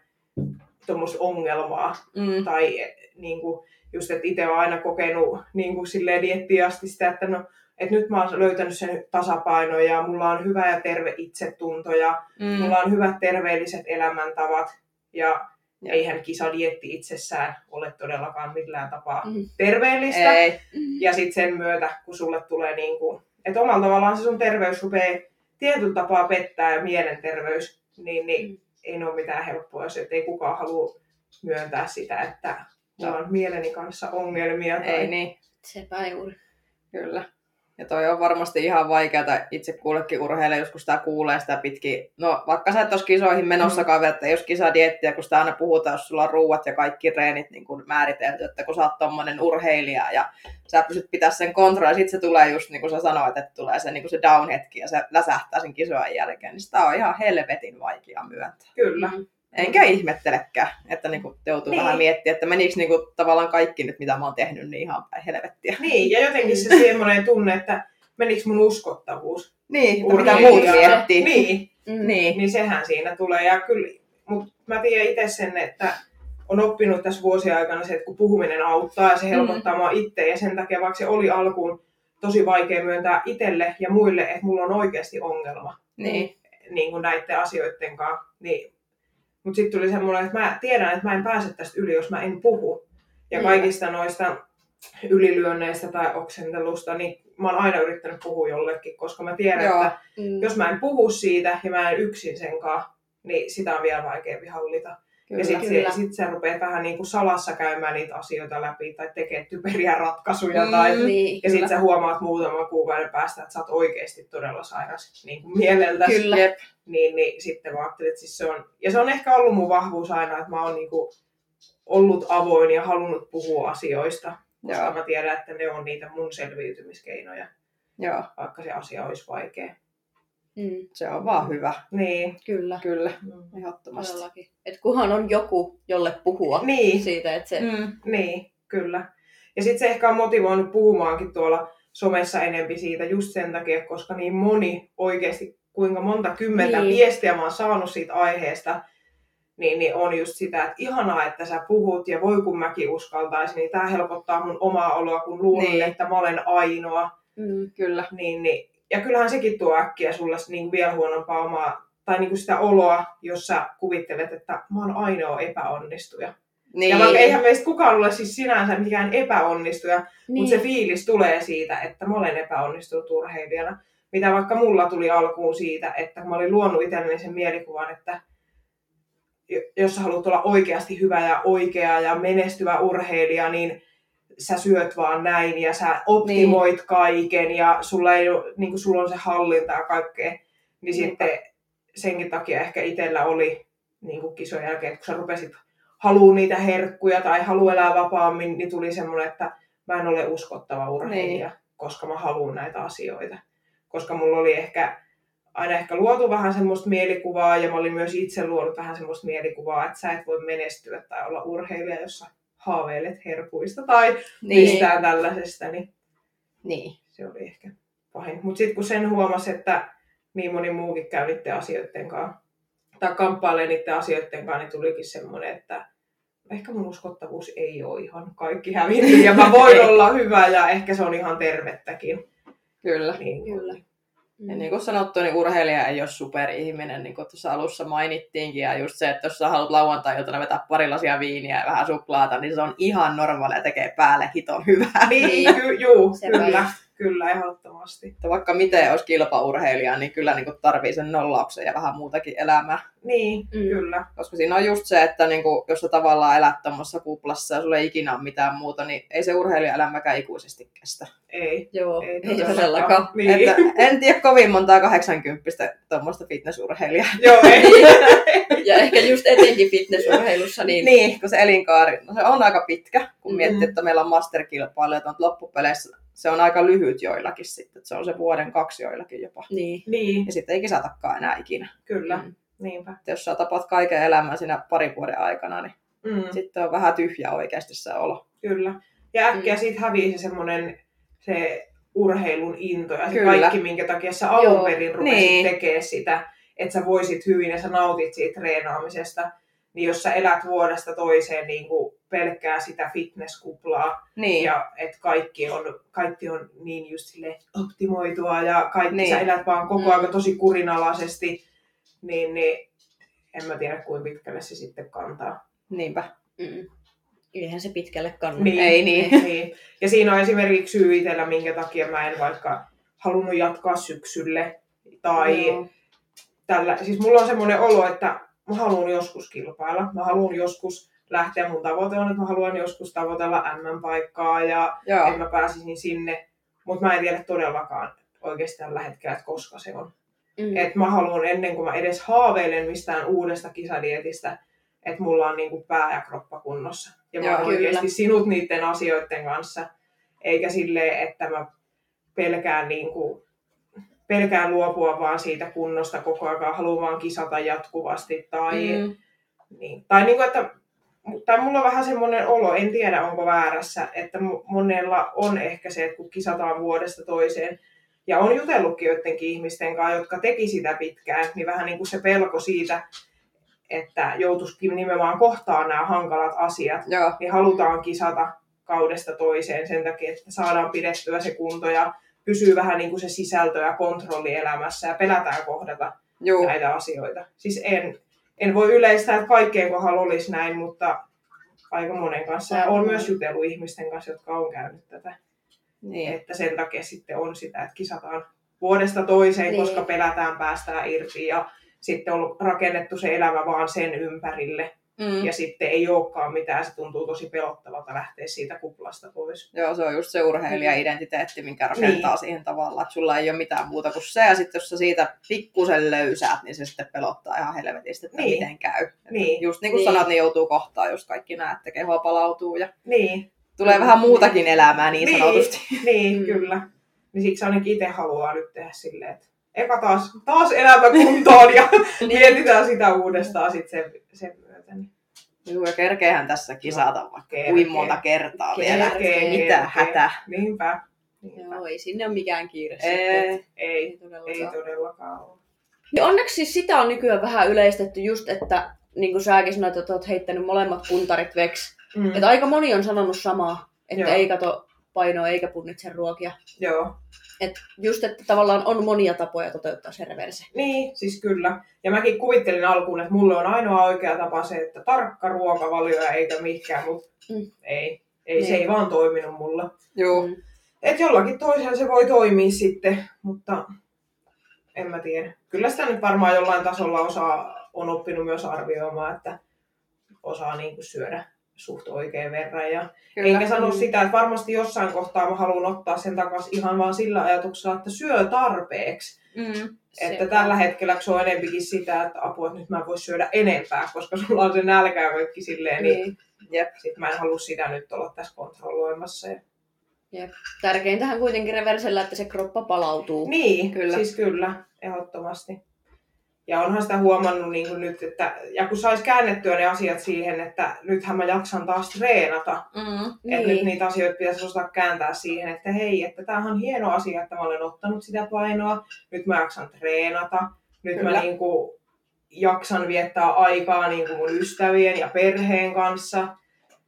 tuommoista ongelmaa. Mm. Tai niin kuin, just, että itse olen aina kokenut niin kuin silleen diettiin asti sitä, että no, että nyt mä oon löytänyt sen tasapainon ja mulla on hyvä ja terve itsetunto ja Mm. mulla on hyvät terveelliset elämäntavat ja Joo. eihän kisadietti itsessään ole todellakaan millään tapaa Mm. terveellistä. Ei. Ja sitten sen myötä, kun sulle tulee niin kuin, että omalla tavallaan se sun terveys rupeaa tietyllä tapaa pettää ja mielenterveys, niin, niin Mm. ei ole mitään helppoa, jos ei kukaan halua myöntää sitä, että mulla on mieleni kanssa ongelmia. Tai... Ei niin. Sepä juuri. Kyllä. Ja toi on varmasti ihan vaikeaa itse kullekin urheille, joskus sitä kuulee sitä pitkin. No vaikka sä et olisi kisoihin menossakaan vielä, että jos kisadiettiä, kun sitä aina puhutaan, jos sulla on ruuat ja kaikki reenit niin kuin määritelty, että kun sä oot tommonen urheilija ja sä pystyt pitää sen kontrollia, sit se tulee just niin kuin sä sanoit, että tulee se, niin kuin se down-hetki ja se läsähtää sen kisojen jälkeen, niin sitä on ihan helvetin vaikea myöntää. Kyllä. Mm. Enkä ihmettelekään, että niin kuin joutuu Niin. vähän miettimään, että menikö niin kuin tavallaan kaikki nyt, mitä mä oon tehnyt, niin ihan päin helvettiä. Niin, ja jotenkin se semmoinen tunne, että menikö mun uskottavuus. Niin, että mitä muut miettii. Niin, Mm. Niin. niin sehän siinä tulee. Ja kyllä, mutta mä tiedän itse sen, että on oppinut tässä vuosien aikana se, että kun puhuminen auttaa ja se helpottaa mm. mua itse. Ja sen takia, vaikka se oli alkuun tosi vaikea myöntää itselle ja muille, että mulla on oikeasti ongelma Niin. niin kuin näiden asioiden kanssa. Niin. Mutta sitten tuli semmoinen, että mä tiedän, että mä en pääse tästä yli, jos mä en puhu. Ja Mm. kaikista noista ylilyönneistä tai oksentelusta, niin mä oon aina yrittänyt puhua jollekin, koska mä tiedän, Joo. että Mm. jos mä en puhu siitä ja mä en yksin senkaan, niin sitä on vielä vaikeampi hallita. Kyllä. ja sitten sit sä rupeat vähän niin kuin salassa käymään niitä asioita läpi tai tekemään typeriä ratkaisuja. Mm. Tai, Niin, ja sitten sä huomaat muutaman kuukauden päästä, että sä oot oikeasti todella sairas niin kuin mieleltäsi. Kyllä. Jep. Niin, niin sitten mä ajattelin, että siis se on... Ja se on ehkä ollut mun vahvuus aina, että mä oon niin kuin ollut avoin ja halunnut puhua asioista. Koska Joo. mä tiedän, että ne on niitä mun selviytymiskeinoja, Joo, vaikka se asia olisi vaikea. Mm. se on vaan hyvä. Niin. Kyllä. Kyllä, Mm. ehdottomasti. Todellakin. Et kunhan on joku, jolle puhua Niin. siitä, että se... Mm. Niin, kyllä. Ja sitten se ehkä on motivoinut puhumaankin tuolla somessa enempi siitä just sen takia, koska niin moni oikeasti, kuinka monta kymmentä Niin. viestiä mä oon saanut siitä aiheesta, niin, niin on just sitä, että ihanaa, että sä puhut ja voi kun mäkin uskaltaisin, niin tämä helpottaa mun omaa oloa, kun luulen, niin. että mä olen ainoa. Mm. Kyllä. Niin, niin, ja kyllähän sekin tuo äkkiä sulle niin vielä huonompaa omaa, tai niin kuin sitä oloa, jos sä kuvittelet, että mä oon ainoa epäonnistuja. Niin. Ja vaikka eihän meistä kukaan ole siis sinänsä mikään epäonnistuja, niin. Niin. mutta se fiilis tulee siitä, että mä olen epäonnistunut urheilijana. Mitä vaikka mulla tuli alkuun siitä, että mä olin luonut itselleni sen mielikuvan, että jo- jos sä haluat olla oikeasti hyvä ja oikea ja menestyvä urheilija, niin sä syöt vaan näin ja sä optimoit niin. kaiken ja sulla, ei ole, niin sulla on se hallinta ja kaikkea. Niin Niinpä. sitten senkin takia ehkä itsellä oli niin kisojen jälkeen, että kun sä rupesit haluaa niitä herkkuja tai haluaa elää vapaammin, niin tuli semmoinen, että mä en ole uskottava urheilija, niin. koska mä haluan näitä asioita. Koska mulla oli ehkä aina ehkä luotu vähän semmoista mielikuvaa ja mä olin myös itse luonut vähän semmoista mielikuvaa, että sä et voi menestyä tai olla urheilija, jos sä haaveilet herkuista tai niin. mistään tällaisesta, niin niin. se oli ehkä pahin. Mutta sitten kun sen huomasi, että niin moni muukin käy niiden asioiden kanssa, tai kamppailee niiden asioiden kanssa, niin tulikin semmoinen, että ehkä mun uskottavuus ei ole ihan kaikki hävinnyt, ja mä voin olla hyvä, ja ehkä se on ihan tervettäkin. Kyllä. Niin, Kyllä. Ja niin kuin sanottu, niin urheilija ei ole superihminen, niin kuin tuossa alussa mainittiinkin. Ja just se, että jos sä haluat lauantai-iltana vetää pari lasia viiniä ja vähän suklaata, niin se on ihan normaalia ja tekee päälle hiton hyvää. niin juu, Sepä kyllä. Kyllä, ehdottomasti. Että vaikka miten olisi kilpaurheilija, niin kyllä niin kuin tarvii sen nollauksen ja vähän muutakin elämää. Niin, Mm. kyllä. Koska siinä on just se, että niin kuin, jos sä tavallaan elät tuommoissa kuplassa ja sulla ei ikinä ole mitään muuta, niin ei se urheilijaelämäkään ikuisesti kestä. Ei. Joo, Ei ei, todellakaan. Niin. Että en tiedä kovin montaa 80 tuommoista fitnessurheilijaa. Joo, ei. Ja ehkä just etenkin fitnessurheilussa, niin, Niin, kun se elinkaari, no se on aika pitkä, kun Mm. miettii, että meillä on masterkilpailuja, mutta loppupeleissä se on aika lyhyt joillakin sitten, että se on se vuoden kaksi joillakin jopa. niin. niin, Ja sitten ei kisatakaan enää ikinä. kyllä. Mm. Niinpä. Että jos sä tapat kaiken elämän siinä parin vuoden aikana, niin Mm. sitten on vähän tyhjä oikeasti se olo. Kyllä. Ja äkkiä Mm. siitä hävii se semmoinen se urheilun into ja se Kyllä. kaikki, minkä takia sä alun perin rupesit Niin. tekemään sitä, että sä voisit hyvin ja sä nautit siitä treenaamisesta. Niin jos sä elät vuodesta toiseen niin kuin pelkkää sitä fitnesskuplaa Niin, ja että kaikki on, kaikki on niin just sille optimoitua ja kaikki Niin. sä elät vaan koko Mm. ajan tosi kurinalaisesti, niin, niin en mä tiedä kuinka pitkälle se sitten kantaa. niinpä. Mm. Eihän se pitkälle kanna. Niin. Ei niin. niin. Ja siinä on esimerkiksi syy itsellä, minkä takia mä en vaikka halunnut jatkaa syksylle. Tai Joo. tällä, siis mulla on semmoinen olo, että mä haluan joskus kilpailla. Mä haluan joskus lähteä, mun tavoite on, että mä haluan joskus tavoitella M-paikkaa ja Joo, että mä pääsisin sinne. Mutta mä en tiedä todellakaan oikeasti tällä hetkellä, että koska se on. Mm. Et mä haluan ennen kuin mä edes haaveilen mistään uudesta kisadietistä, että mulla on niinku pää ja kroppa kunnossa. Ja mä Joo, oon kyllä. oikeasti sinut niiden asioiden kanssa. Eikä silleen, että mä pelkään, niinku, pelkään luopua vaan siitä kunnosta koko ajan, haluan vaan kisata jatkuvasti. Tai, mm, niin, tai niinku, että tai mulla on vähän semmoinen olo, en tiedä onko väärässä, että mo- monella on ehkä se, että kun kisataan vuodesta toiseen, ja on jutellutkin joidenkin ihmisten kanssa, jotka teki sitä pitkään, niin vähän niin kuin se pelko siitä, että joutuisikin nimenomaan kohtaan nämä hankalat asiat, joo, niin halutaan kisata kaudesta toiseen sen takia, että saadaan pidettyä se kunto ja pysyy vähän niin kuin se sisältö ja kontrolli elämässä ja pelätään kohdata juu, näitä asioita. Siis en, en voi yleistää, että kaikkien kohdalla olisi näin, mutta aika monen kanssa. Ja olen myös jutellut ihmisten kanssa, jotka on käynyt tätä. niin, Että sen takia sitten on sitä, että kisataan vuodesta toiseen, Niin. koska pelätään päästään irti. Ja sitten on rakennettu se elämä vaan sen ympärille. Mm. Ja sitten ei olekaan mitään. Se tuntuu tosi pelottavalta lähteä siitä kuplasta pois. Joo, se on just se urheilija-identiteetti, minkä rakentaa Niin. siihen tavallaan, että sulla ei ole mitään muuta kuin se, ja sitten jos sä siitä pikkusen löysäät, niin se sitten pelottaa ihan helvetistä, että Niin. miten käy. Niin, Just niin kuin Niin. sanot, niin joutuu kohtaan just kaikki nämä, että keho palautuu ja niin, tulee vähän muutakin elämää niin Niin. sanotusti. niin Mm. kyllä. Niin siksi ainakin itse haluaa nyt tehdä silleen, että eka taas, taas elämä kuntoon ja Niin. mietitään sitä uudestaan sit sen, sen myötä. Niin. Joo, ja kerkeehän tässä kisata vaikka Kerkee. kuin monta kertaa vielä. Kerkee, Mitä kerkee. hätä? Niinpä. Niinpä. Joo, ei sinne ole mikään kiire Ei. sitten. Ei, Ei todellakaan. ei todellakaan ole. Niin onneksi siis sitä on nykyään vähän yleistetty just, että niin kuin säkin sanoit, että olet heittänyt molemmat puntarit veksi. Mm. Että aika moni on sanonut samaa, että Joo. ei kato painoa eikä punnitse ruokia. Joo. Et just, että tavallaan on monia tapoja toteuttaa se reverse. Niin, siis kyllä. Ja mäkin kuvittelin alkuun, että mulle on ainoa oikea tapa se, että tarkka ruokavalio eikä mikään, mutta Mm. ei. Ei, se Niin. ei vaan toiminut mulla. Joo. Mm. Et jollakin toisella se voi toimia sitten, mutta en mä tiedä. Kyllä sitä nyt varmaan jollain tasolla osaa, on oppinut myös arvioimaan, että osaa niin kuin syödä suht oikein verran. Ja Kyllä. Enkä sano sitä, että varmasti jossain kohtaa mä haluan ottaa sen takaisin ihan vaan sillä ajatuksella, että syö tarpeeksi. Mm. Että Sepä. tällä hetkellä se on enempikin sitä, että apua, että nyt mä en voi syödä enempää, koska sulla on se nälkä ja kaikki silleen, niin, Niin. Jep. sit mä en halua sitä nyt olla tässä kontrolloimassa. Ja... Tärkeintähän kuitenkin reversellä, että se kroppa palautuu. Niin, kyllä. siis kyllä, ehdottomasti. Ja onhan sitä huomannut niin kuin nyt, että ja kun sais käännettyä ne asiat siihen, että nythän mä jaksan taas treenata, Mm. niin. että nyt niitä asioita pitäisi osata kääntää siihen, että hei, että tämähän on hieno asia, että mä olen ottanut sitä painoa, nyt mä jaksan treenata, nyt Kyllä. mä niin kuin jaksan viettää aikaa niin kuin mun ystävien ja perheen kanssa,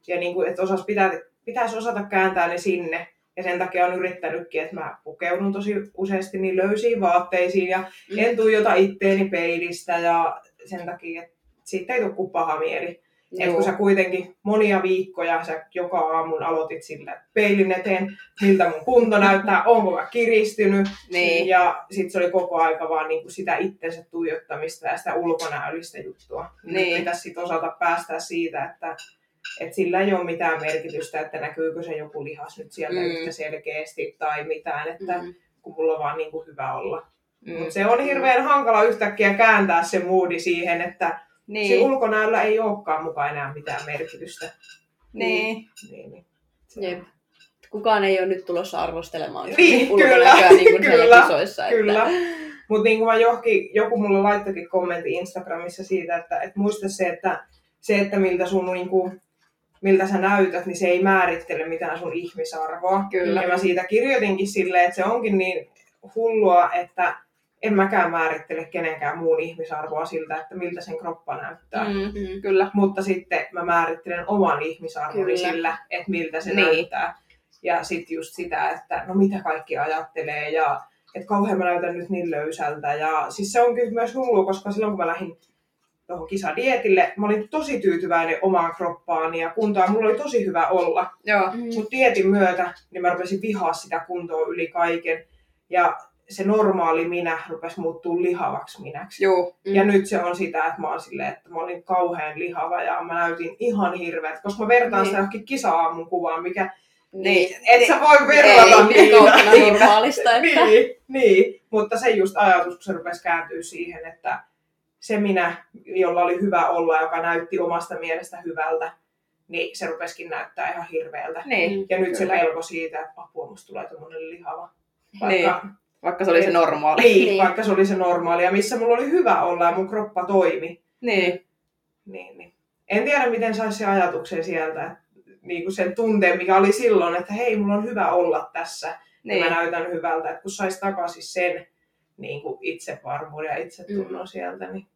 ja niin kuin, että osas pitää, pitäisi osata kääntää ne sinne, ja sen takia on yrittänytkin, että mä pukeudun tosi useasti niin löysiin vaatteisiin, ja Mm. en tuijota itteeni peilistä, ja sen takia, että siitä ei tule kuin paha mieli. Et kun sä kuitenkin monia viikkoja sä joka aamun aloitit sillä peilin eteen, miltä mun kunto näyttää, onko mä kiristynyt. Niin. Ja sit se oli koko aika vaan niinku sitä itsensä tuijottamista ja sitä ulkonäöllistä juttua. Niin. Niin. Pitäisi sit osata päästä siitä, että et sillä ei ole mitään merkitystä, että näkyykö se joku lihas nyt sieltä Mm. mm. yhtä selkeästi tai mitään, että Mm. kun mulla on vaan niinku hyvä olla. Mm. Mut se on hirveän hankala yhtäkkiä kääntää se moodi siihen, että niin. se Niin. ulkonäöllä ei olekaan mukaan enää mitään merkitystä. Niin. Niin, niin. Jep. Kukaan ei ole nyt tulossa arvostelemaan Niin, ulkonäköä kyllä, niin kuin kyllä, kisoissa. Että... Kyllä. Mutta niin kuin mä johonkin, joku mulle laittokin kommentti Instagramissa siitä, että, että muista se, että se, että miltä sun niin kuin, miltä sä näytät, niin se ei määrittele mitään sun ihmisarvoa. Kyllä. Ja mä siitä kirjoitinkin silleen, että se onkin niin hullua, että en mäkään määrittele kenenkään muun ihmisarvoa siltä, että miltä sen kroppa näyttää. Mm. Mm. Kyllä. Mutta sitten mä määrittelen oman ihmisarvoni Kyllä. sillä, että miltä se Niin. näyttää. Ja sitten just sitä, että no mitä kaikki ajattelee ja että kauhean mä näytän nyt niin löysältä. Ja siis se on kyllä myös hullu, koska silloin kun mä lähdin tuohon kisadietille, mä olin tosi tyytyväinen omaan kroppaani ja kuntoon. Mulla oli tosi hyvä olla. Joo. Mm. Mutta dietin myötä niin mä rupesin vihaa sitä kuntoa yli kaiken. Ja se normaali minä rupesi muuttuu lihavaksi minäksi. Joo. Mm. Ja nyt se on sitä, että mä oon silleen, että mä olin kauhean lihava ja mä näytin ihan hirveät, koska mä vertaan Niin. sitä johonkin kisa-aamun kuvaan, mikä Niin. et sä voi verrata Ei, niitä. normaalista. Että... niin, niin, mutta se just ajatus, kun se rupesi kääntyä siihen, että se minä, jolla oli hyvä olla, joka näytti omasta mielestä hyvältä, niin se rupesikin näyttää ihan hirveältä. Niin. Ja nyt se Kyllä. pelko siitä, että apua, musta tulee tommonen lihava. Vaikka, Vaikka se oli se normaali. niin, Niin. niin, vaikka se oli se normaali ja missä mulla oli hyvä olla ja mun kroppa toimi. Niin. Niin, niin. En tiedä, miten saisi se ajatuksen sieltä, niin kuin sen tunteen, mikä oli silloin, että hei, mulla on hyvä olla tässä niin. ja Niin. mä näytän hyvältä. Että kun saisi takaisin sen niin kuin itsevarmuuden ja itsetunnon mm. sieltä, niin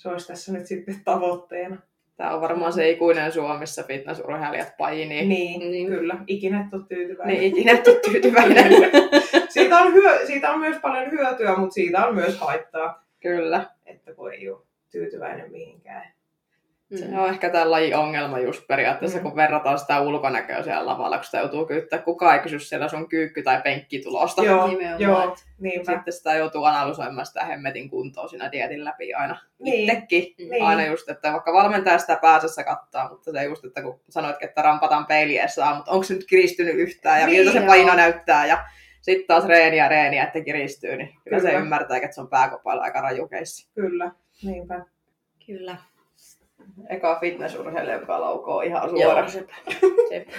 se olisi tässä nyt sitten tavoitteena. Tämä on varmaan se ikuinen Suomessa fitnessurheilijat paini. Niin, Niin. niin. kyllä. Ikinä et ole tyytyväinen. Niin ikinä et ole tyytyväinen. siitä, on hyö, siitä on myös paljon hyötyä, mutta siitä on myös haittaa, Kyllä. että voi ei ole tyytyväinen mihinkään. Se Mm. on ehkä tämän lajin ongelma just periaatteessa, Mm. kun verrataan sitä ulkonäköä siellä lavalla, kun sitä joutuu kyyttää. Kukaan ei kysy siellä sun kyykky- tai penkkitulosta. Joo, Nimenomaan. joo, niinpä. Sitten sitä joutuu analysoimaan sitä hemmetin kuntoa siinä dietin läpi aina. Niin. Itsekin. Niin. Aina just, että vaikka valmentaja sitä pääsessä kattaa, mutta se just, että kun sanoitkin, että rampataan peiliä saa, mutta onko se nyt kiristynyt yhtään ja Niin, miltä se joo. paino näyttää ja sitten taas reeniä reeniä, että kiristyy, niin kyllä, Kyllä. se ymmärtää, että se on pääkopailla aika rajukeissa. Kyllä, niinpä. Kyllä. Eka fitnessurheilija, joka laukoo ihan Joo, suoraan. sepä. sepä.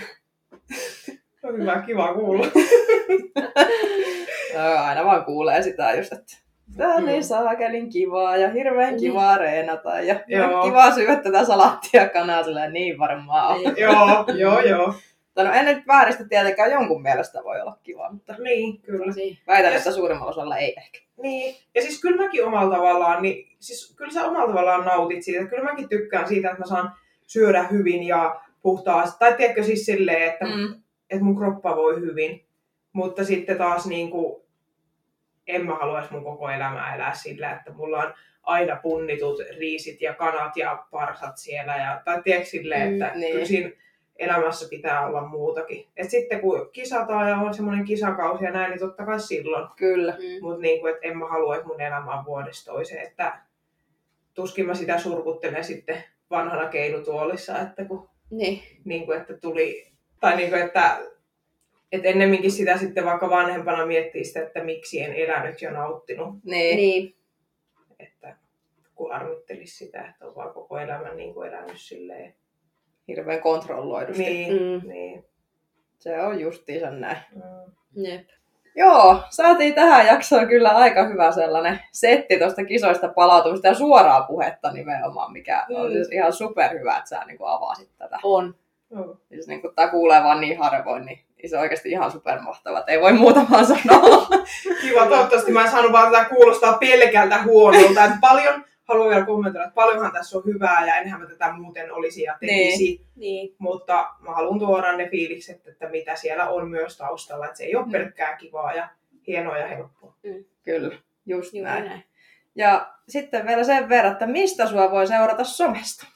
On hyvä, kiva kuulla. Joo, aina vaan kuulee sitä just, että tää on Mm. niin saakelin kivaa ja hirveän Niin. kivaa reenata ja Joo. kivaa syödä tätä salaattia kanaa niin varmaan on. Joo, joo, joo. Tai no en nyt vääristä tietenkään jonkun mielestä voi olla kiva, mutta Niin, kyllä. Väitän, että suurimmalla osalla ei ehkä. Niin, ja siis kyllä mäkin omalla tavallaan, niin, siis kyllä sä omalla tavallaan nautit siitä. Kyllä mäkin tykkään siitä, että mä saan syödä hyvin ja puhtaasti. Tai tiedätkö siis silleen, että, mm. Mm. että mun kroppa voi hyvin. Mutta sitten taas niin kuin, en mä haluaisi mun koko elämää elää sillä, että mulla on aina punnitut riisit ja kanat ja parsat siellä. Ja, tai tiedätkö silleen, Mm, että niin. kyllä siinä elämässä pitää olla muutakin. Et sitten kun kisataan ja on semmoinen kisakausi ja näin, niin totta kai silloin. Kyllä. Mm. Mutta niin kuin, että en mä halua, että mun elämä on vuodesta toiseen. Että tuskin mä sitä surkuttelen sitten vanhana keinutuolissa, että kun Niin. niin kuin, että tuli, tai niin kuin, että, että ennemminkin sitä sitten vaikka vanhempana miettii sitä, että miksi en elänyt ja nauttinut, Niin. Niin. että kun harmittelisi sitä, että on vaan koko elämän niin kuin elänyt silleen. Hirveän kontrolloidusti. Niin, Mm. mm. niin. Se on justiinsa näin. Mm. Jep. Joo, saatiin tähän jaksoon kyllä aika hyvä sellainen setti tuosta kisoista palautumista ja suoraa puhetta nimenomaan, mikä on Mm. siis ihan superhyvä, että sä niin avasit tätä. On. Joo. Siis niin kuin, tämä kuulee vaan niin harvoin, niin se on oikeasti ihan supermahtavaa, että ei voi muutamaan sanoa. Kiva, toivottavasti mä en saanut vaan tätä kuulostaa pelkältä huonolta. Että paljon, haluan vielä kommentoida, että paljonhan tässä on hyvää ja enhän mä tätä muuten olisi ja tekisi. Niin. Mutta mä haluan tuoda ne fiilikset, että mitä siellä on myös taustalla. Että se ei ole Mm. pelkkää kivaa ja hienoa ja helppoa. Kyllä, just Juuri näin. näin. Ja sitten vielä sen verran, että mistä sua voi seurata somesta.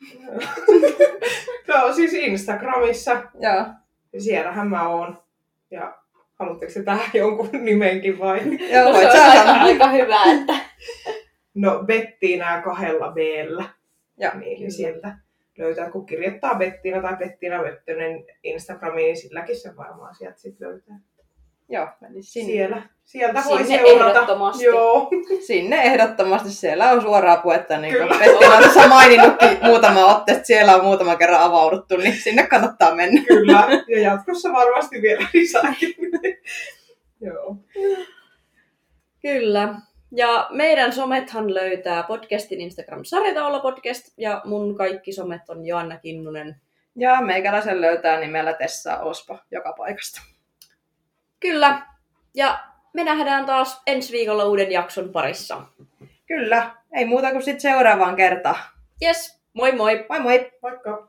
Joo, siis Instagramissa. Joo. Ja siellähän mä oon. Ja haluatteko se tähän jonkun nimenkin vai? Joo, No, se on aika, aika hyvä, että... No Bettiinä kahdella b Joo, Niin, niin sieltä löytää, kun kirjoittaa Bettiina tai Bettiina Möttönen Instagramiin, niin silläkin se varmaan sieltä sit löytää. Joo, eli sinne, Siellä. Sieltä voi Sinne seurata. ehdottomasti. Joo. sinne ehdottomasti. Siellä on suoraa puhetta, niin kuin Kyllä. Pettina on tässä maininnutkin muutama otteesta, siellä on muutama kerran avauduttu, niin sinne kannattaa mennä. Kyllä. Ja jatkossa varmasti vielä lisääkin. Joo. Kyllä. Ja meidän somethan löytää podcastin Instagram Sarjataula podcast ja mun kaikki somet on Joanna Kinnunen. Ja meikäläisen löytää nimellä Tessa Ospa joka paikasta. Kyllä. Ja me nähdään taas ensi viikolla uuden jakson parissa. Kyllä, ei muuta kuin sitten seuraavaan kertaan. Yes, moi moi! Moi moi! Vaikka